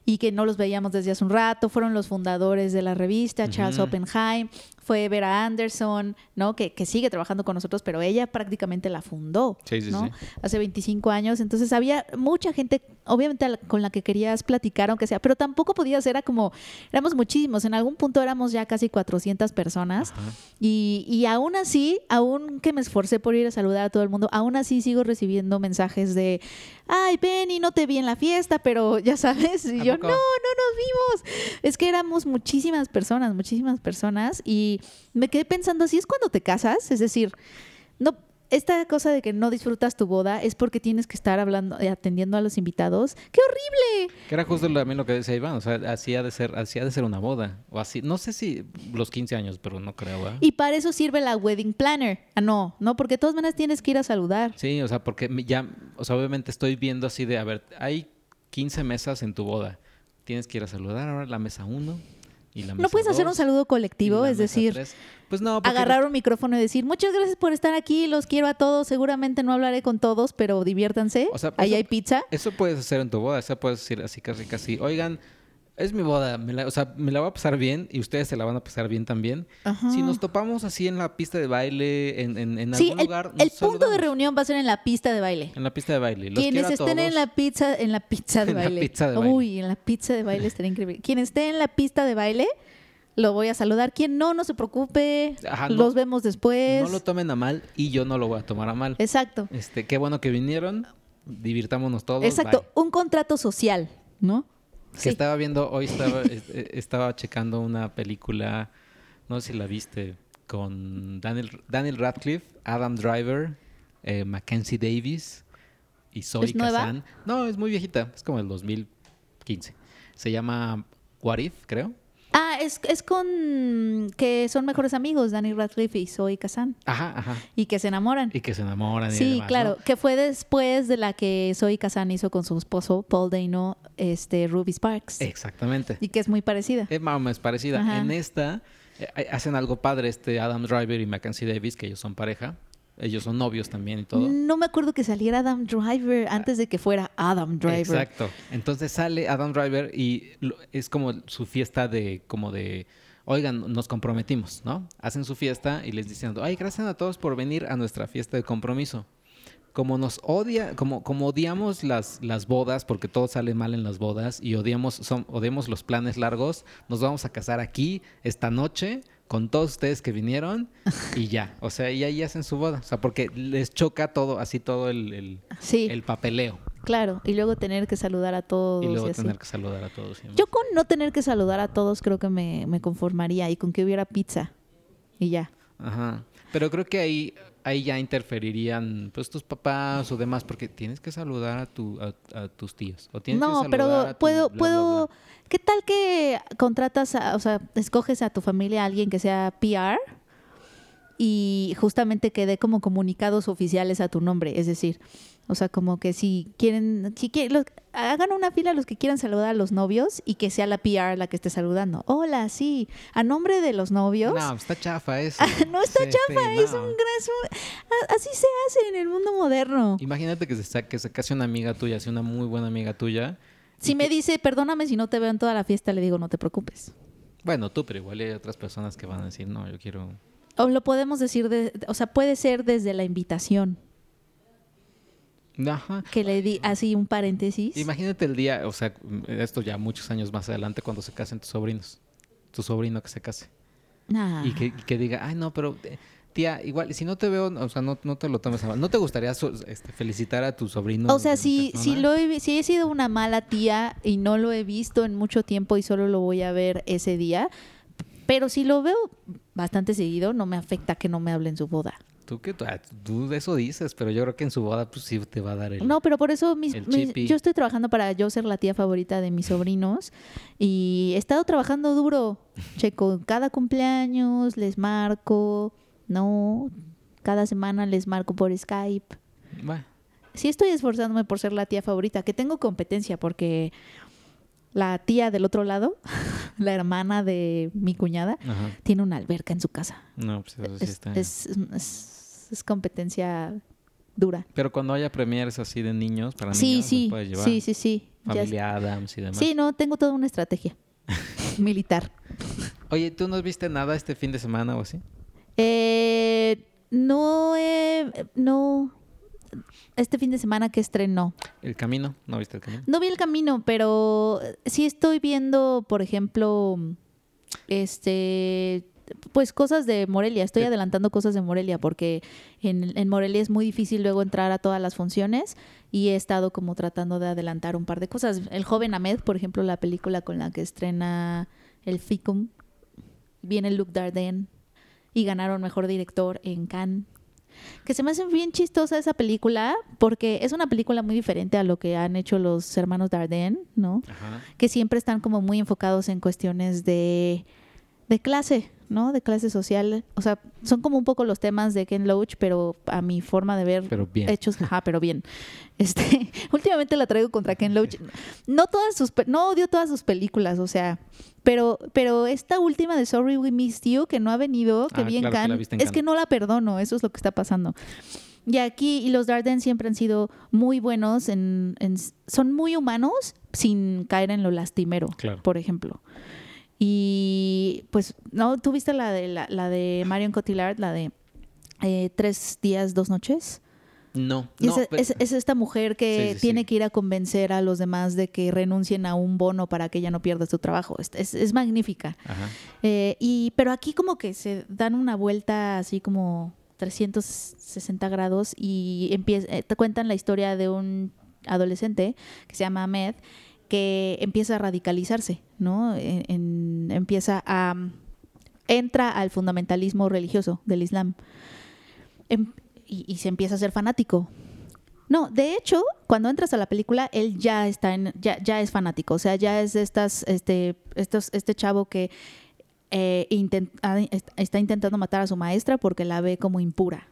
y que no los veíamos desde hace un rato, fueron los fundadores de la revista, Charles. Oppenheim, fue Vera Anderson, ¿no? Que, que sigue trabajando con nosotros, pero ella prácticamente la fundó, Sí, sí, ¿no? sí. Hace 25 años, entonces había mucha gente, obviamente con la que querías platicar, aunque sea, pero tampoco podías, era como, éramos muchísimos, en algún punto éramos ya casi 400 personas, y, y aún así, aún que me esforcé por ir a saludar a todo el mundo, aún así sigo recibiendo mensajes de, ay, Penny, no te vi en la fiesta, pero <laughs> ya sabes, y ¿A yo, no, no nos vimos. Es que éramos muchísimas personas, muchísimas personas, y me quedé pensando, así es cuando te casas, es decir, no... Esta cosa de que no disfrutas tu boda es porque tienes que estar hablando, eh, atendiendo a los invitados. ¡Qué horrible! Que era justo también lo que decía Iván, o sea, así ha de ser, así ha de ser una boda. O así, no sé si los 15 años, pero no creo. Y para eso sirve la wedding planner. Ah, no, no, porque de todas maneras tienes que ir a saludar. Sí, o sea, porque me- ya, o sea, obviamente estoy viendo así de, a ver, hay 15 mesas en tu boda. Tienes que ir a saludar ahora la mesa 1 y la mesa ¿No puedes hacer un saludo colectivo? Es decir, tres. pues no, agarrar un micrófono y decir, muchas gracias por estar aquí, los quiero a todos, seguramente no hablaré con todos, pero diviértanse. O sea, Ahí eso- hay pizza. Eso puedes hacer en tu boda, eso puedes decir así casi casi, oigan, es mi boda, me la- o sea, me la voy a pasar bien y ustedes se la van a pasar bien también. Ajá. Si nos topamos así en la pista de baile, en, en, en Sí, algún el, lugar, nos el punto de reunión va a ser en la pista de baile. En la pista de baile. Los Quienes estén en la pizza, en la pizza de <laughs> En la baile. pizza de baile. Uy, en la pizza de baile estaría increíble. Quien esté en la pista de baile, lo voy a saludar. Quien no, no se preocupe. Ajá, no- los vemos después. No lo tomen a mal y yo no lo voy a tomar a mal. Exacto. Este, qué bueno que vinieron. Divirtámonos todos. Exacto. bye. Un contrato social, ¿no? Que estaba viendo, hoy estaba, es- eh, estaba checando una película, no sé si la viste, con Daniel, Daniel Radcliffe, Adam Driver, eh, Mackenzie Davis y Zoe. Kazan. No, es muy viejita, es como el 2015. Se llama What If, creo. Ah, es, es con que son mejores amigos, Danny Radcliffe y Zoe Kazan, Ajá, ajá. y que se enamoran. Y que se enamoran. y Sí, demás, claro, ¿no? que fue después de la que Zoe Kazan hizo con su esposo Paul Dano, este Ruby Sparks, Exactamente. y que es muy parecida. Es más o menos parecida. Ajá. En esta eh, hacen algo padre este Adam Driver y Mackenzie Davis, que ellos son pareja. Ellos son novios también y todo. No me acuerdo que saliera Adam Driver antes de que fuera Adam Driver. Exacto. Entonces sale Adam Driver y es como su fiesta de como de oigan, nos comprometimos, ¿no? Hacen su fiesta y les dicen, ay, gracias a todos por venir a nuestra fiesta de compromiso. Como nos odia, como, como odiamos las, las bodas, porque todo sale mal en las bodas, y odiamos, son, odiamos los planes largos, nos vamos a casar aquí esta noche con todos ustedes que vinieron y ya. O sea, y ahí hacen su boda. O sea, porque les choca todo, así todo el, el, Sí, el papeleo. claro. Y luego tener que saludar a todos. Y luego y así. tener que saludar a todos. Yo con no tener que saludar a todos creo que me, me conformaría y con que hubiera pizza. Y ya. Ajá. Pero creo que ahí, ahí ya interferirían pues tus papás o demás, porque tienes que saludar a, tu, a, a tus tíos. O tienes que No, saludar pero a tu puedo, bla, bla, puedo. bla. ¿Qué tal que contratas, a- o sea, escoges a tu familia a alguien que sea PR y justamente que dé como comunicados oficiales a tu nombre? Es decir, o sea, como que si quieren, si quieren, los- hagan una fila los que quieran saludar a los novios y que sea la PR la que esté saludando. Hola, sí, a nombre de los novios. No, está chafa <laughs> eso. No está Sí, chafa, sí, es no. un gran... así se hace en el mundo moderno. Imagínate que se, sa- que se case una amiga tuya, así una muy buena amiga tuya. Si me que- dice, perdóname si no te veo en toda la fiesta, le digo, no te preocupes. Bueno, tú, pero igual hay otras personas que van a decir, no, yo quiero... O lo podemos decir, de, o sea, puede ser desde la invitación, Ajá. que le di así un paréntesis. Imagínate el día, o sea, esto ya muchos años más adelante cuando se casen tus sobrinos. Tu sobrino que se case. Ah. Y que, y que diga, ay, no, pero eh, tía, igual, si no te veo, o sea, no, no te lo tomes a mal. ¿No te gustaría so- este, felicitar a tu sobrino? O sea, si, si, lo he, si he sido una mala tía y no lo he visto en mucho tiempo y solo lo voy a ver ese día, pero si lo veo bastante seguido, no me afecta que no me hable en su boda. Tú, que, ah, tú eso dices, pero yo creo que en su boda, pues sí te va a dar el... No, pero por eso mis- yo estoy trabajando para yo ser la tía favorita de mis sobrinos y he estado trabajando duro. Checo, cada cumpleaños les marco, no, cada semana les marco por Skype. Bueno, Sí estoy esforzándome por ser la tía favorita, que tengo competencia porque la tía del otro lado, <laughs> la hermana de mi cuñada, ajá. tiene una alberca en su casa. No, pues eso sí Es, está... es- es- es competencia dura. Pero cuando haya premieres así de niños, para Sí, niños, sí, puedes llevar. sí, sí, sí. Familia Adams y demás. Sí, no, tengo toda una estrategia <laughs> militar. Oye, ¿tú no viste nada este fin de semana o así? Eh, no, he- no, este fin de semana que estrenó. ¿El camino? ¿No viste el camino? No vi el camino, pero sí estoy viendo, por ejemplo, este, pues cosas de Morelia. Estoy adelantando cosas de Morelia porque en, en Morelia es muy difícil luego entrar a todas las funciones y he estado como tratando de adelantar un par de cosas. El joven Ahmed, por ejemplo, la película con la que estrena el FICUM, viene Luke Dardenne y ganaron mejor director en Cannes. Que se me hace bien chistosa esa película porque es una película muy diferente a lo que han hecho los hermanos Dardenne, ¿no? Ajá. que siempre están como muy enfocados en cuestiones de, de clase, ¿no? De clase social. O sea, son como un poco los temas de Ken Loach, pero a mi forma de ver Pero bien. hechos, ajá, pero bien. <laughs> Este, últimamente la traigo contra Ken Loach. No todas sus no odio todas sus películas, o sea, pero pero esta última de Sorry We Missed You que no ha venido, que Ah, vi en claro es que no la perdono, eso es lo que está pasando. Y aquí, y los Darden siempre han sido muy buenos, en, en- son muy humanos sin caer en lo lastimero, Claro. por ejemplo. Y pues, ¿no? ¿Tú viste la de, la, la de Marion Cotillard, la de eh, Tres días, dos noches? No, no, es, pero- es- es esta mujer que Sí, sí, tiene sí. que ir a convencer a los demás de que renuncien a un bono para que ella no pierda su trabajo. Es, es- es magnífica. Ajá. Eh, y, pero aquí como que se dan una vuelta así como 360 grados y empieza, eh, te cuentan la historia de un adolescente que se llama Ahmed que empieza a radicalizarse, ¿no? Empieza a... entra al fundamentalismo religioso del Islam Em- y, se empieza a ser fanático. No, de hecho, cuando entras a la película, él ya está en, ya, es fanático. O sea, ya es estas, este, estos, este chavo que eh, est- está intentando matar a su maestra porque la ve como impura.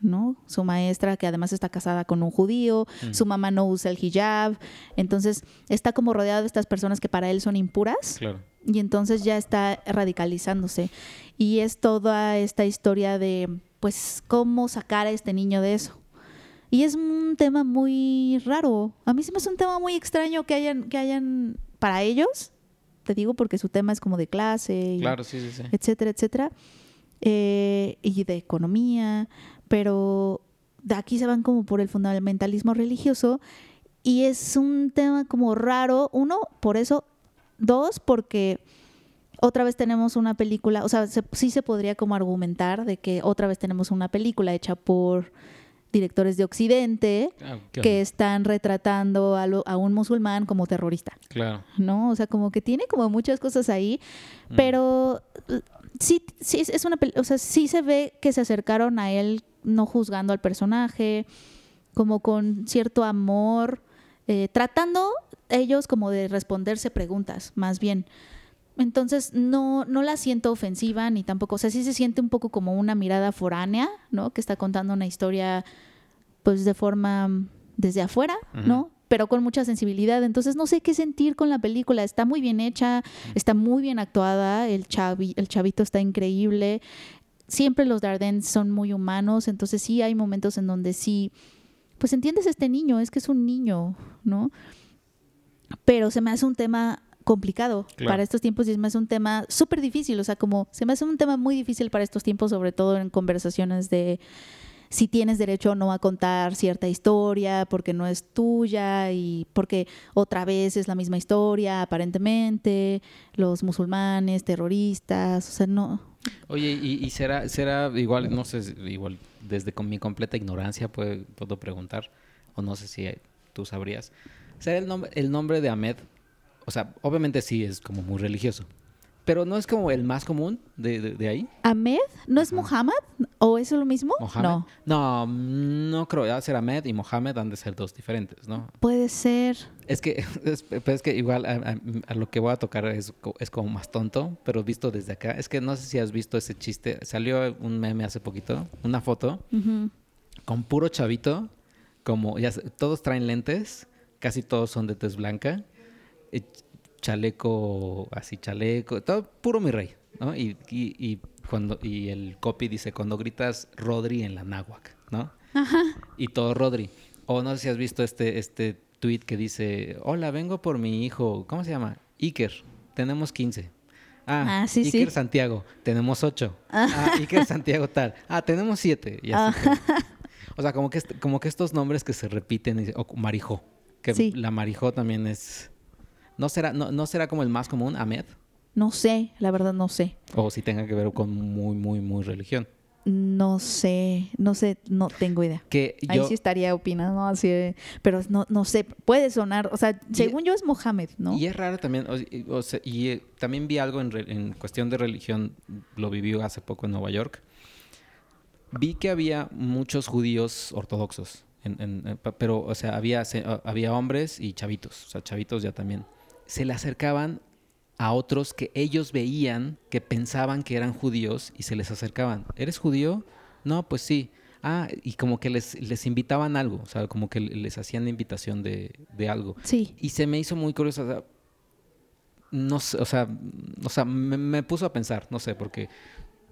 ¿No? Su maestra, que además está casada con un judío, Mm. su mamá no usa el hijab. Entonces, está como rodeado de estas personas que para él son impuras Claro. y entonces ya está radicalizándose. Y es toda esta historia de, pues, cómo sacar a este niño de eso. Y es un tema muy raro. A mí se me hace un tema muy extraño que hayan, que hayan, para ellos, te digo, porque su tema es como de clase, y Claro, sí, sí, sí. etcétera, etcétera, eh, y de economía, pero de aquí se van como por el fundamentalismo religioso y es un tema como raro, uno, por eso, dos, porque otra vez tenemos una película, o sea, se- sí se podría como argumentar de que otra vez tenemos una película hecha por directores de Occidente Ah, ¿qué que están retratando a, lo- a un musulmán como terrorista. Claro. ¿no? O sea, como que tiene como muchas cosas ahí, Mm. pero sí, sí es- una, o sea, sí se ve que se acercaron a él no juzgando al personaje, como con cierto amor, eh, tratando ellos como de responderse preguntas, más bien. Entonces no, no la siento ofensiva ni tampoco, o sea, sí se siente un poco como una mirada foránea, ¿no? Que está contando una historia pues de forma desde afuera, ¿no? Pero con mucha sensibilidad. Entonces no sé qué sentir con la película. Está muy bien hecha, está muy bien actuada, el, chavi, el chavito está increíble. Siempre los Dardens son muy humanos, entonces sí hay momentos en donde sí, pues entiendes este niño, es que es un niño, ¿no? Pero se me hace un tema complicado Claro. para estos tiempos y se me hace un tema súper difícil, o sea, como se me hace un tema muy difícil para estos tiempos, sobre todo en conversaciones de si tienes derecho o no a contar cierta historia porque no es tuya y porque otra vez es la misma historia aparentemente, los musulmanes, terroristas, o sea, no. Oye, ¿y, será, será igual, no sé, igual desde con mi completa ignorancia puedo, puedo preguntar, o no sé si tú sabrías, ¿será el nombre, el nombre de Ahmed? O sea, obviamente sí es como muy religioso, pero ¿no es como el más común de, de- de ahí? ¿Ahmed? ¿No es Muhammad? ¿O es lo mismo? ¿Mohamed? No. No, no creo, ya ser Ahmed y Mohamed han de ser dos diferentes, ¿no? Puede ser. Es que, <laughs> es, es que igual a, a- a lo que voy a tocar es, es como más tonto, pero visto desde acá. Es que no sé si has visto ese chiste. Salió un meme hace poquito, una foto con puro chavito, como ya todos traen lentes, casi todos son de tez blanca, chaleco, así chaleco, todo puro mi rey, ¿no? Y, y, y cuando, y el copy dice, cuando gritas Rodri en la náhuac, ¿no? Y todo Rodri. O no sé si has visto este, este tweet que dice, hola, vengo por mi hijo, ¿cómo se llama? Iker, tenemos 15. Ah, Ah, sí, Iker sí. Santiago, tenemos 8. Ah, Iker Santiago tal. Ah, tenemos 7. Y así como- o sea, como que, como que estos nombres que se repiten, o Marijó, que Sí. la Marijó también es... ¿No será, no, ¿No será como el más común, Ahmed? No sé, la verdad no sé. O si tenga que ver con muy, muy, muy religión. No sé, no sé, no tengo idea. Que Ahí yo, sí estaría opinando así, de- pero no, no sé, puede sonar, o sea, según yo es Mohamed, ¿no? Y es raro también, o, sea, y eh, también vi algo en, re- en cuestión de religión, lo viví hace poco en Nueva York. Vi que había muchos judíos ortodoxos, en- en- eh, pero, o sea, había, ah, había hombres y chavitos, o sea, chavitos ya también. Se le acercaban a otros que ellos veían, que pensaban que eran judíos y se les acercaban. ¿Eres judío? No, pues sí. Ah, y como que les, les invitaban algo, o sea, como que les hacían invitación de, de algo. Sí, Y se me hizo muy curioso. O sea, no sé, o sea, o sea me, me puso a pensar, no sé, porque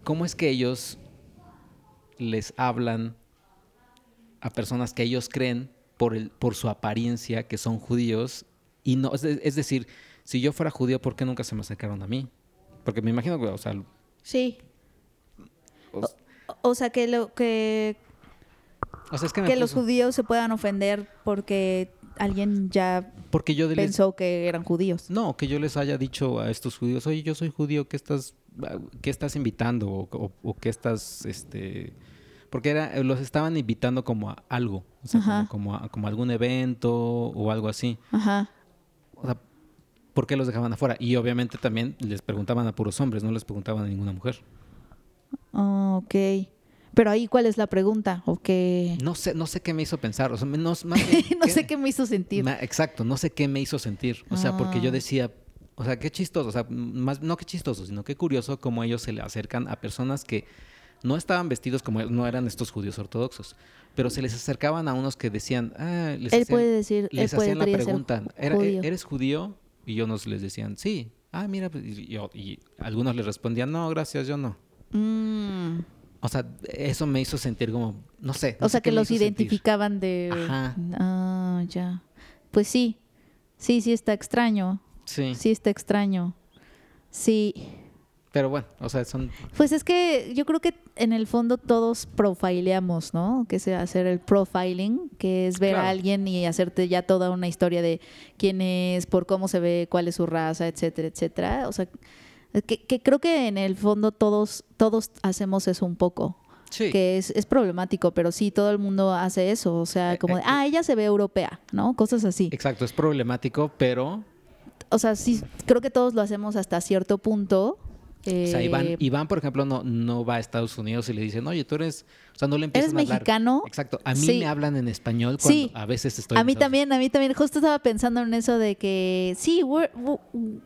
¿cómo es que ellos les hablan a personas que ellos creen por, el, por su apariencia que son judíos? Y no, es, es decir, si yo fuera judío, ¿por qué nunca se me acercaron a mí? Porque me imagino que, o sea, sí. o, O sea, que lo que, o sea, es que los judíos se puedan ofender porque alguien ya porque yo les- pensó que eran judíos. No, que yo les haya dicho a estos judíos, oye, yo soy judío, ¿qué estás, qué estás invitando? O, o- o qué estás, este... Porque era, los estaban invitando como a algo, o sea, como, como a, como a algún evento o algo así. Ajá. O sea, ¿por qué los dejaban afuera? Y obviamente también les preguntaban a puros hombres, no les preguntaban a ninguna mujer. Ah, ok. Pero ahí, ¿cuál es la pregunta? ¿O qué? No sé, no sé qué me hizo pensar, o sea, no, más <laughs> bien, no sé qué me hizo sentir. Ma- exacto, no sé qué me hizo sentir. O sea, porque yo Ah. decía, o sea, qué chistoso, o sea, más, no qué chistoso, sino qué curioso cómo ellos se le acercan a personas que no estaban vestidos como no eran estos judíos ortodoxos, pero se les acercaban a unos que decían, ah, les él hacían, puede decir, él les hacían la podría ser pregunta, "¿Era- judío. ¿eres judío? Y nos les decían, sí. Ah, mira, pues", y, yo- y algunos les respondían, no, gracias, yo no. Mm. O sea, eso me hizo sentir como, no sé. no O sea, que los sentir. identificaban de... Ajá. Ah, ya. Pues sí. Sí, sí está extraño. Sí. Sí está extraño. Sí. Pero bueno, o sea, son... Pues es que yo creo que en el fondo todos profileamos, ¿no? Que es hacer el profiling, que es ver Claro. a alguien y hacerte ya toda una historia de quién es, por cómo se ve, cuál es su raza, etcétera, etcétera. O sea, que, que creo que en el fondo todos, todos hacemos eso un poco. Sí. Que es, es problemático, pero sí, todo el mundo hace eso. O sea, Eh, como de, eh, ah, ella se ve europea, ¿no? Cosas así. Exacto, es problemático, pero... O sea, sí, creo que todos lo hacemos hasta cierto punto. O sea, Iván, Eh, Iván, por ejemplo, no, no va a Estados Unidos y le dicen, oye, tú eres... O sea, no le empiezan ¿Eres a hablar. mexicano? Exacto. A mí Sí. me hablan en español cuando Sí. a veces estoy... A mí también, a mí también. Justo estaba pensando en eso de que, sí, where,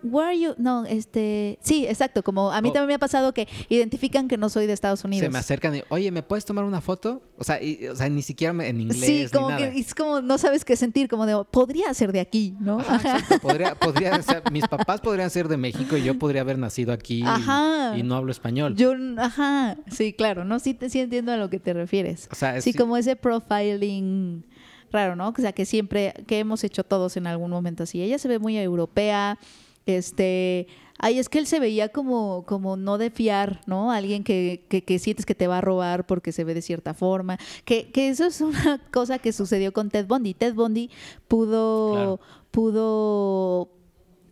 where are you? No, este, sí, exacto. Como a mí Oh. también me ha pasado que identifican que no soy de Estados Unidos. Se me acercan y, oye, ¿me puedes tomar una foto? O sea, y- o sea ni siquiera me- en inglés Sí, como ni que es como no sabes qué sentir, como de, podría ser de aquí, ¿no? Ajá, exacto. Podría, podría ser- mis papás podrían ser de México y yo podría haber nacido aquí Ajá. y, no hablo español. Yo, ajá, sí, claro, ¿no? Sí, te, sí entiendo a lo que te refieres. o sea, Sí, sí- como ese profiling raro, ¿no? O sea, que siempre, que hemos hecho todos en algún momento así. Ella se ve muy europea, este... Ay, es que él se veía como, como no de fiar, ¿no? Alguien que, que, que sientes que te va a robar porque se ve de cierta forma. Que, que eso es una cosa que sucedió con Ted Bundy. Ted Bundy pudo, Claro. pudo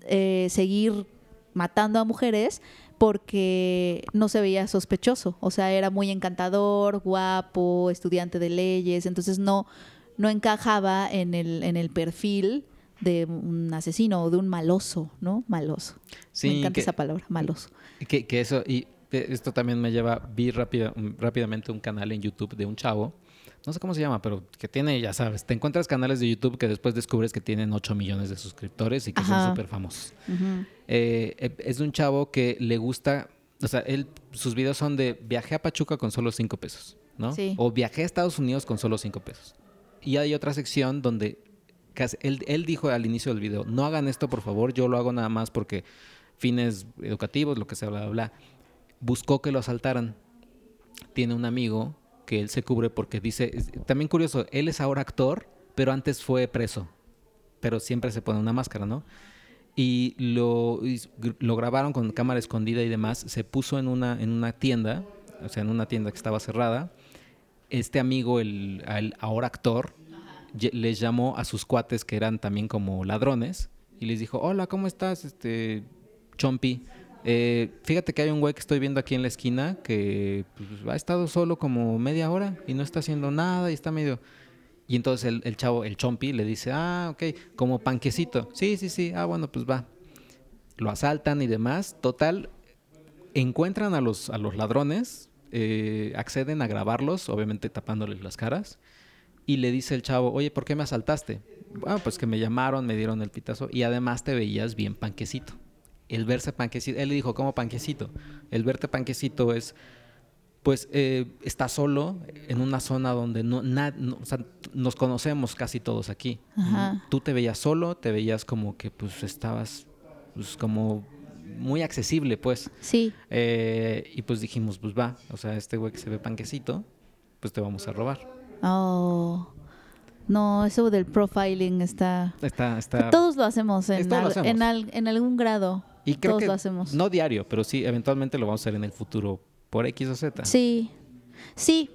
eh, seguir matando a mujeres porque no se veía sospechoso. O sea, era muy encantador, guapo, estudiante de leyes, entonces no, no encajaba en el, en el perfil de un asesino o de un maloso, ¿no? Maloso. Sí, Me encanta que- esa palabra, maloso. Que, que eso, y eh, esto también me lleva, vi rápida- um, rápidamente un canal en YouTube de un chavo, no sé cómo se llama, pero que tiene, ya sabes, te encuentras canales de YouTube que después descubres que tienen 8 millones de suscriptores y que Ajá. son súper famosos. Ujú. Eh, eh, es un chavo que le gusta, o sea, él, sus videos son de viajé a Pachuca con solo 5 pesos, ¿no? Sí. O viajé a Estados Unidos con solo 5 pesos. Y hay otra sección donde casi- él, él dijo al inicio del video, no hagan esto por favor, yo lo hago nada más porque fines educativos, lo que sea, bla, bla, bla. Buscó que lo asaltaran. Tiene un amigo que él se cubre porque dice, también curioso, él es ahora actor, pero antes fue preso. Pero siempre se pone una máscara, ¿no? Y lo, y lo grabaron con cámara escondida y demás. Se puso en una, en una tienda, o sea, en una tienda que estaba cerrada. Este amigo, el, el ahora actor, les llamó a sus cuates que eran también como ladrones y les dijo, hola, ¿cómo estás, este Chompi? Eh, fíjate que hay un güey que estoy viendo aquí en la esquina que pues, ha estado solo como media hora y no está haciendo nada y está medio... Y entonces el, chavo, el Chompi, le dice, ah, ok, como panquecito. Sí, sí, sí, ah, bueno, pues va. Lo asaltan y demás. Total, encuentran a los, a los ladrones, eh, acceden a grabarlos, obviamente tapándoles las caras. Y le dice el chavo, oye, ¿por qué me asaltaste? Bueno, pues que me llamaron, me dieron el pitazo y además te veías bien panquecito. El verse panquecito, él le dijo, ¿cómo panquecito? El verte panquecito es, pues, eh, está solo en una zona donde no, na- no- o sea, nos conocemos casi todos aquí. Ajá. Tú te veías solo, te veías como que, pues, estabas, pues, como muy accesible, pues. Sí, Eh, y pues dijimos, pues va, o sea, este güey que se ve panquecito, pues te vamos a robar. Oh. No, eso del profiling está... Está, está. Todos lo hacemos en, lo hacemos. en, al- en algún grado. Y creo Todos que lo hacemos. no diario, pero sí, eventualmente lo vamos a hacer en el futuro por X o Z. Sí, sí.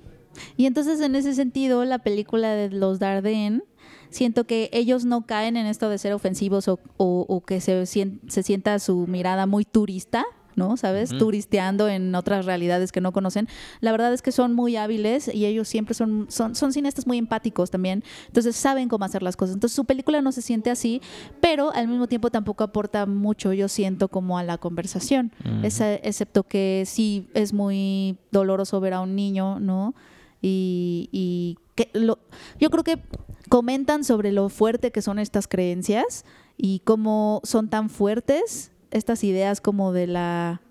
Y entonces en ese sentido, la película de los Dardenne, siento que ellos no caen en esto de ser ofensivos o, o- o que se sienta su mirada muy turista. ¿No? ¿Sabes? Turisteando en otras realidades que no conocen. La verdad es que son muy hábiles y ellos siempre son, son, son cineastas muy empáticos también. Entonces saben cómo hacer las cosas. Entonces su película no se siente así, pero al mismo tiempo tampoco aporta mucho, yo siento, como a la conversación. Esa- excepto que sí es muy doloroso ver a un niño, ¿no? Y, y que lo, yo creo que comentan sobre lo fuerte que son estas creencias y cómo son tan fuertes estas ideas como de la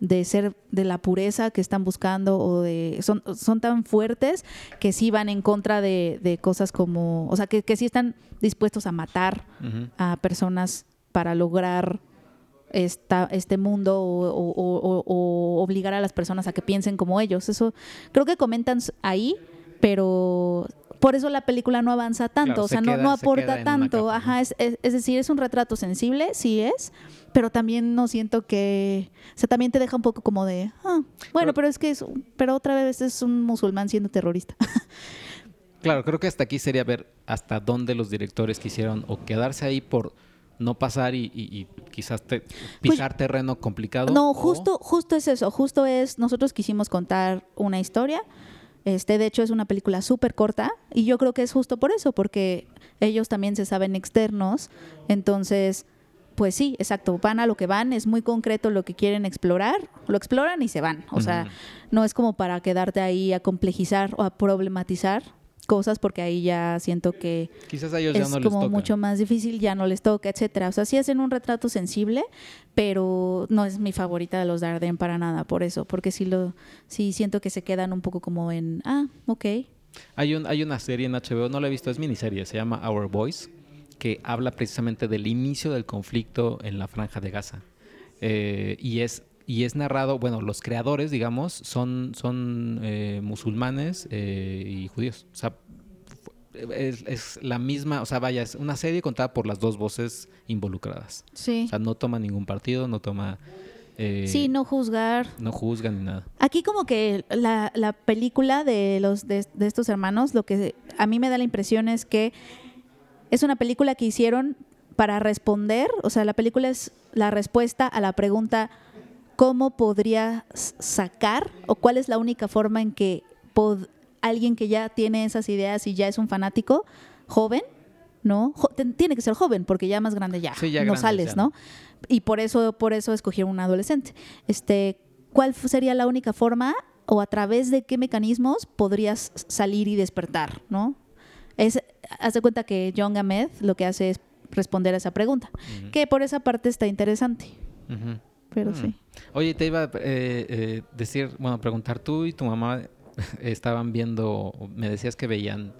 de ser de la pureza que están buscando o de son, son tan fuertes que sí van en contra de, de cosas como o sea que, que sí están dispuestos a matar a personas para lograr esta, este mundo o, o- o- o obligar a las personas a que piensen como ellos. Eso creo que comentan ahí, pero por eso la película no avanza tanto, Claro, o se sea, no, queda- no aporta tanto, ajá, es, es- es decir, es un retrato sensible, sí es, pero también no siento que, o sea, también te deja un poco como de, ah, bueno, Pero- pero, es que es, pero otra vez es un musulmán siendo terrorista. <laughs> Claro, creo que hasta aquí sería ver hasta dónde los directores quisieron o quedarse ahí por no pasar y, y- y quizás te- pisar terreno complicado. Pues No, o- justo, justo es eso, justo es, nosotros quisimos contar una historia, este, de hecho es una película súper corta y yo creo que es justo por eso, porque ellos también se saben externos, entonces, pues sí, exacto, van a lo que van, es muy concreto lo que quieren explorar, lo exploran y se van, o sea, no es como para quedarte ahí a complejizar o a problematizar cosas, porque ahí ya siento que Quizás a ellos ya es no les como toca. mucho más difícil, ya no les toca, etcétera. O sea, sí hacen un retrato sensible, pero no es mi favorita de los Darden para nada por eso, porque sí lo sí siento que se quedan un poco como en, ah, ok. Hay, un, hay una serie en HBO, no la he visto, es miniserie, se llama Our Boys, que habla precisamente del inicio del conflicto en la franja de Gaza. Eh, y, es, y es narrado, bueno, los creadores, digamos, son, son eh, musulmanes eh, y judíos. O sea, es la misma, o sea, vaya, es una serie contada por las dos voces involucradas. Sí. O sea, no toma ningún partido, no toma... eh, sí, no juzgar. no juzgan ni nada. Aquí como que la, la película de los de, de estos hermanos, lo que a mí me da la impresión es que es una película que hicieron para responder, o sea, la película es la respuesta a la pregunta ¿cómo podría s- sacar o cuál es la única forma en que pod- alguien que ya tiene esas ideas y ya es un fanático joven, ¿no? Jo- tiene que ser joven porque ya más grande ya, Sí, ya no sales, ya, ¿no? Y por eso por eso escogieron un adolescente. Este, ¿cuál sería la única forma o a través de qué mecanismos podrías salir y despertar, ¿no? Es haz de cuenta que John Ahmed lo que hace es responder a esa pregunta, que por esa parte está interesante, Ujú. Pero Mm. sí. Oye, te iba a eh, eh, decir, bueno, preguntar, tú y tu mamá <laughs> estaban viendo, me decías que veían...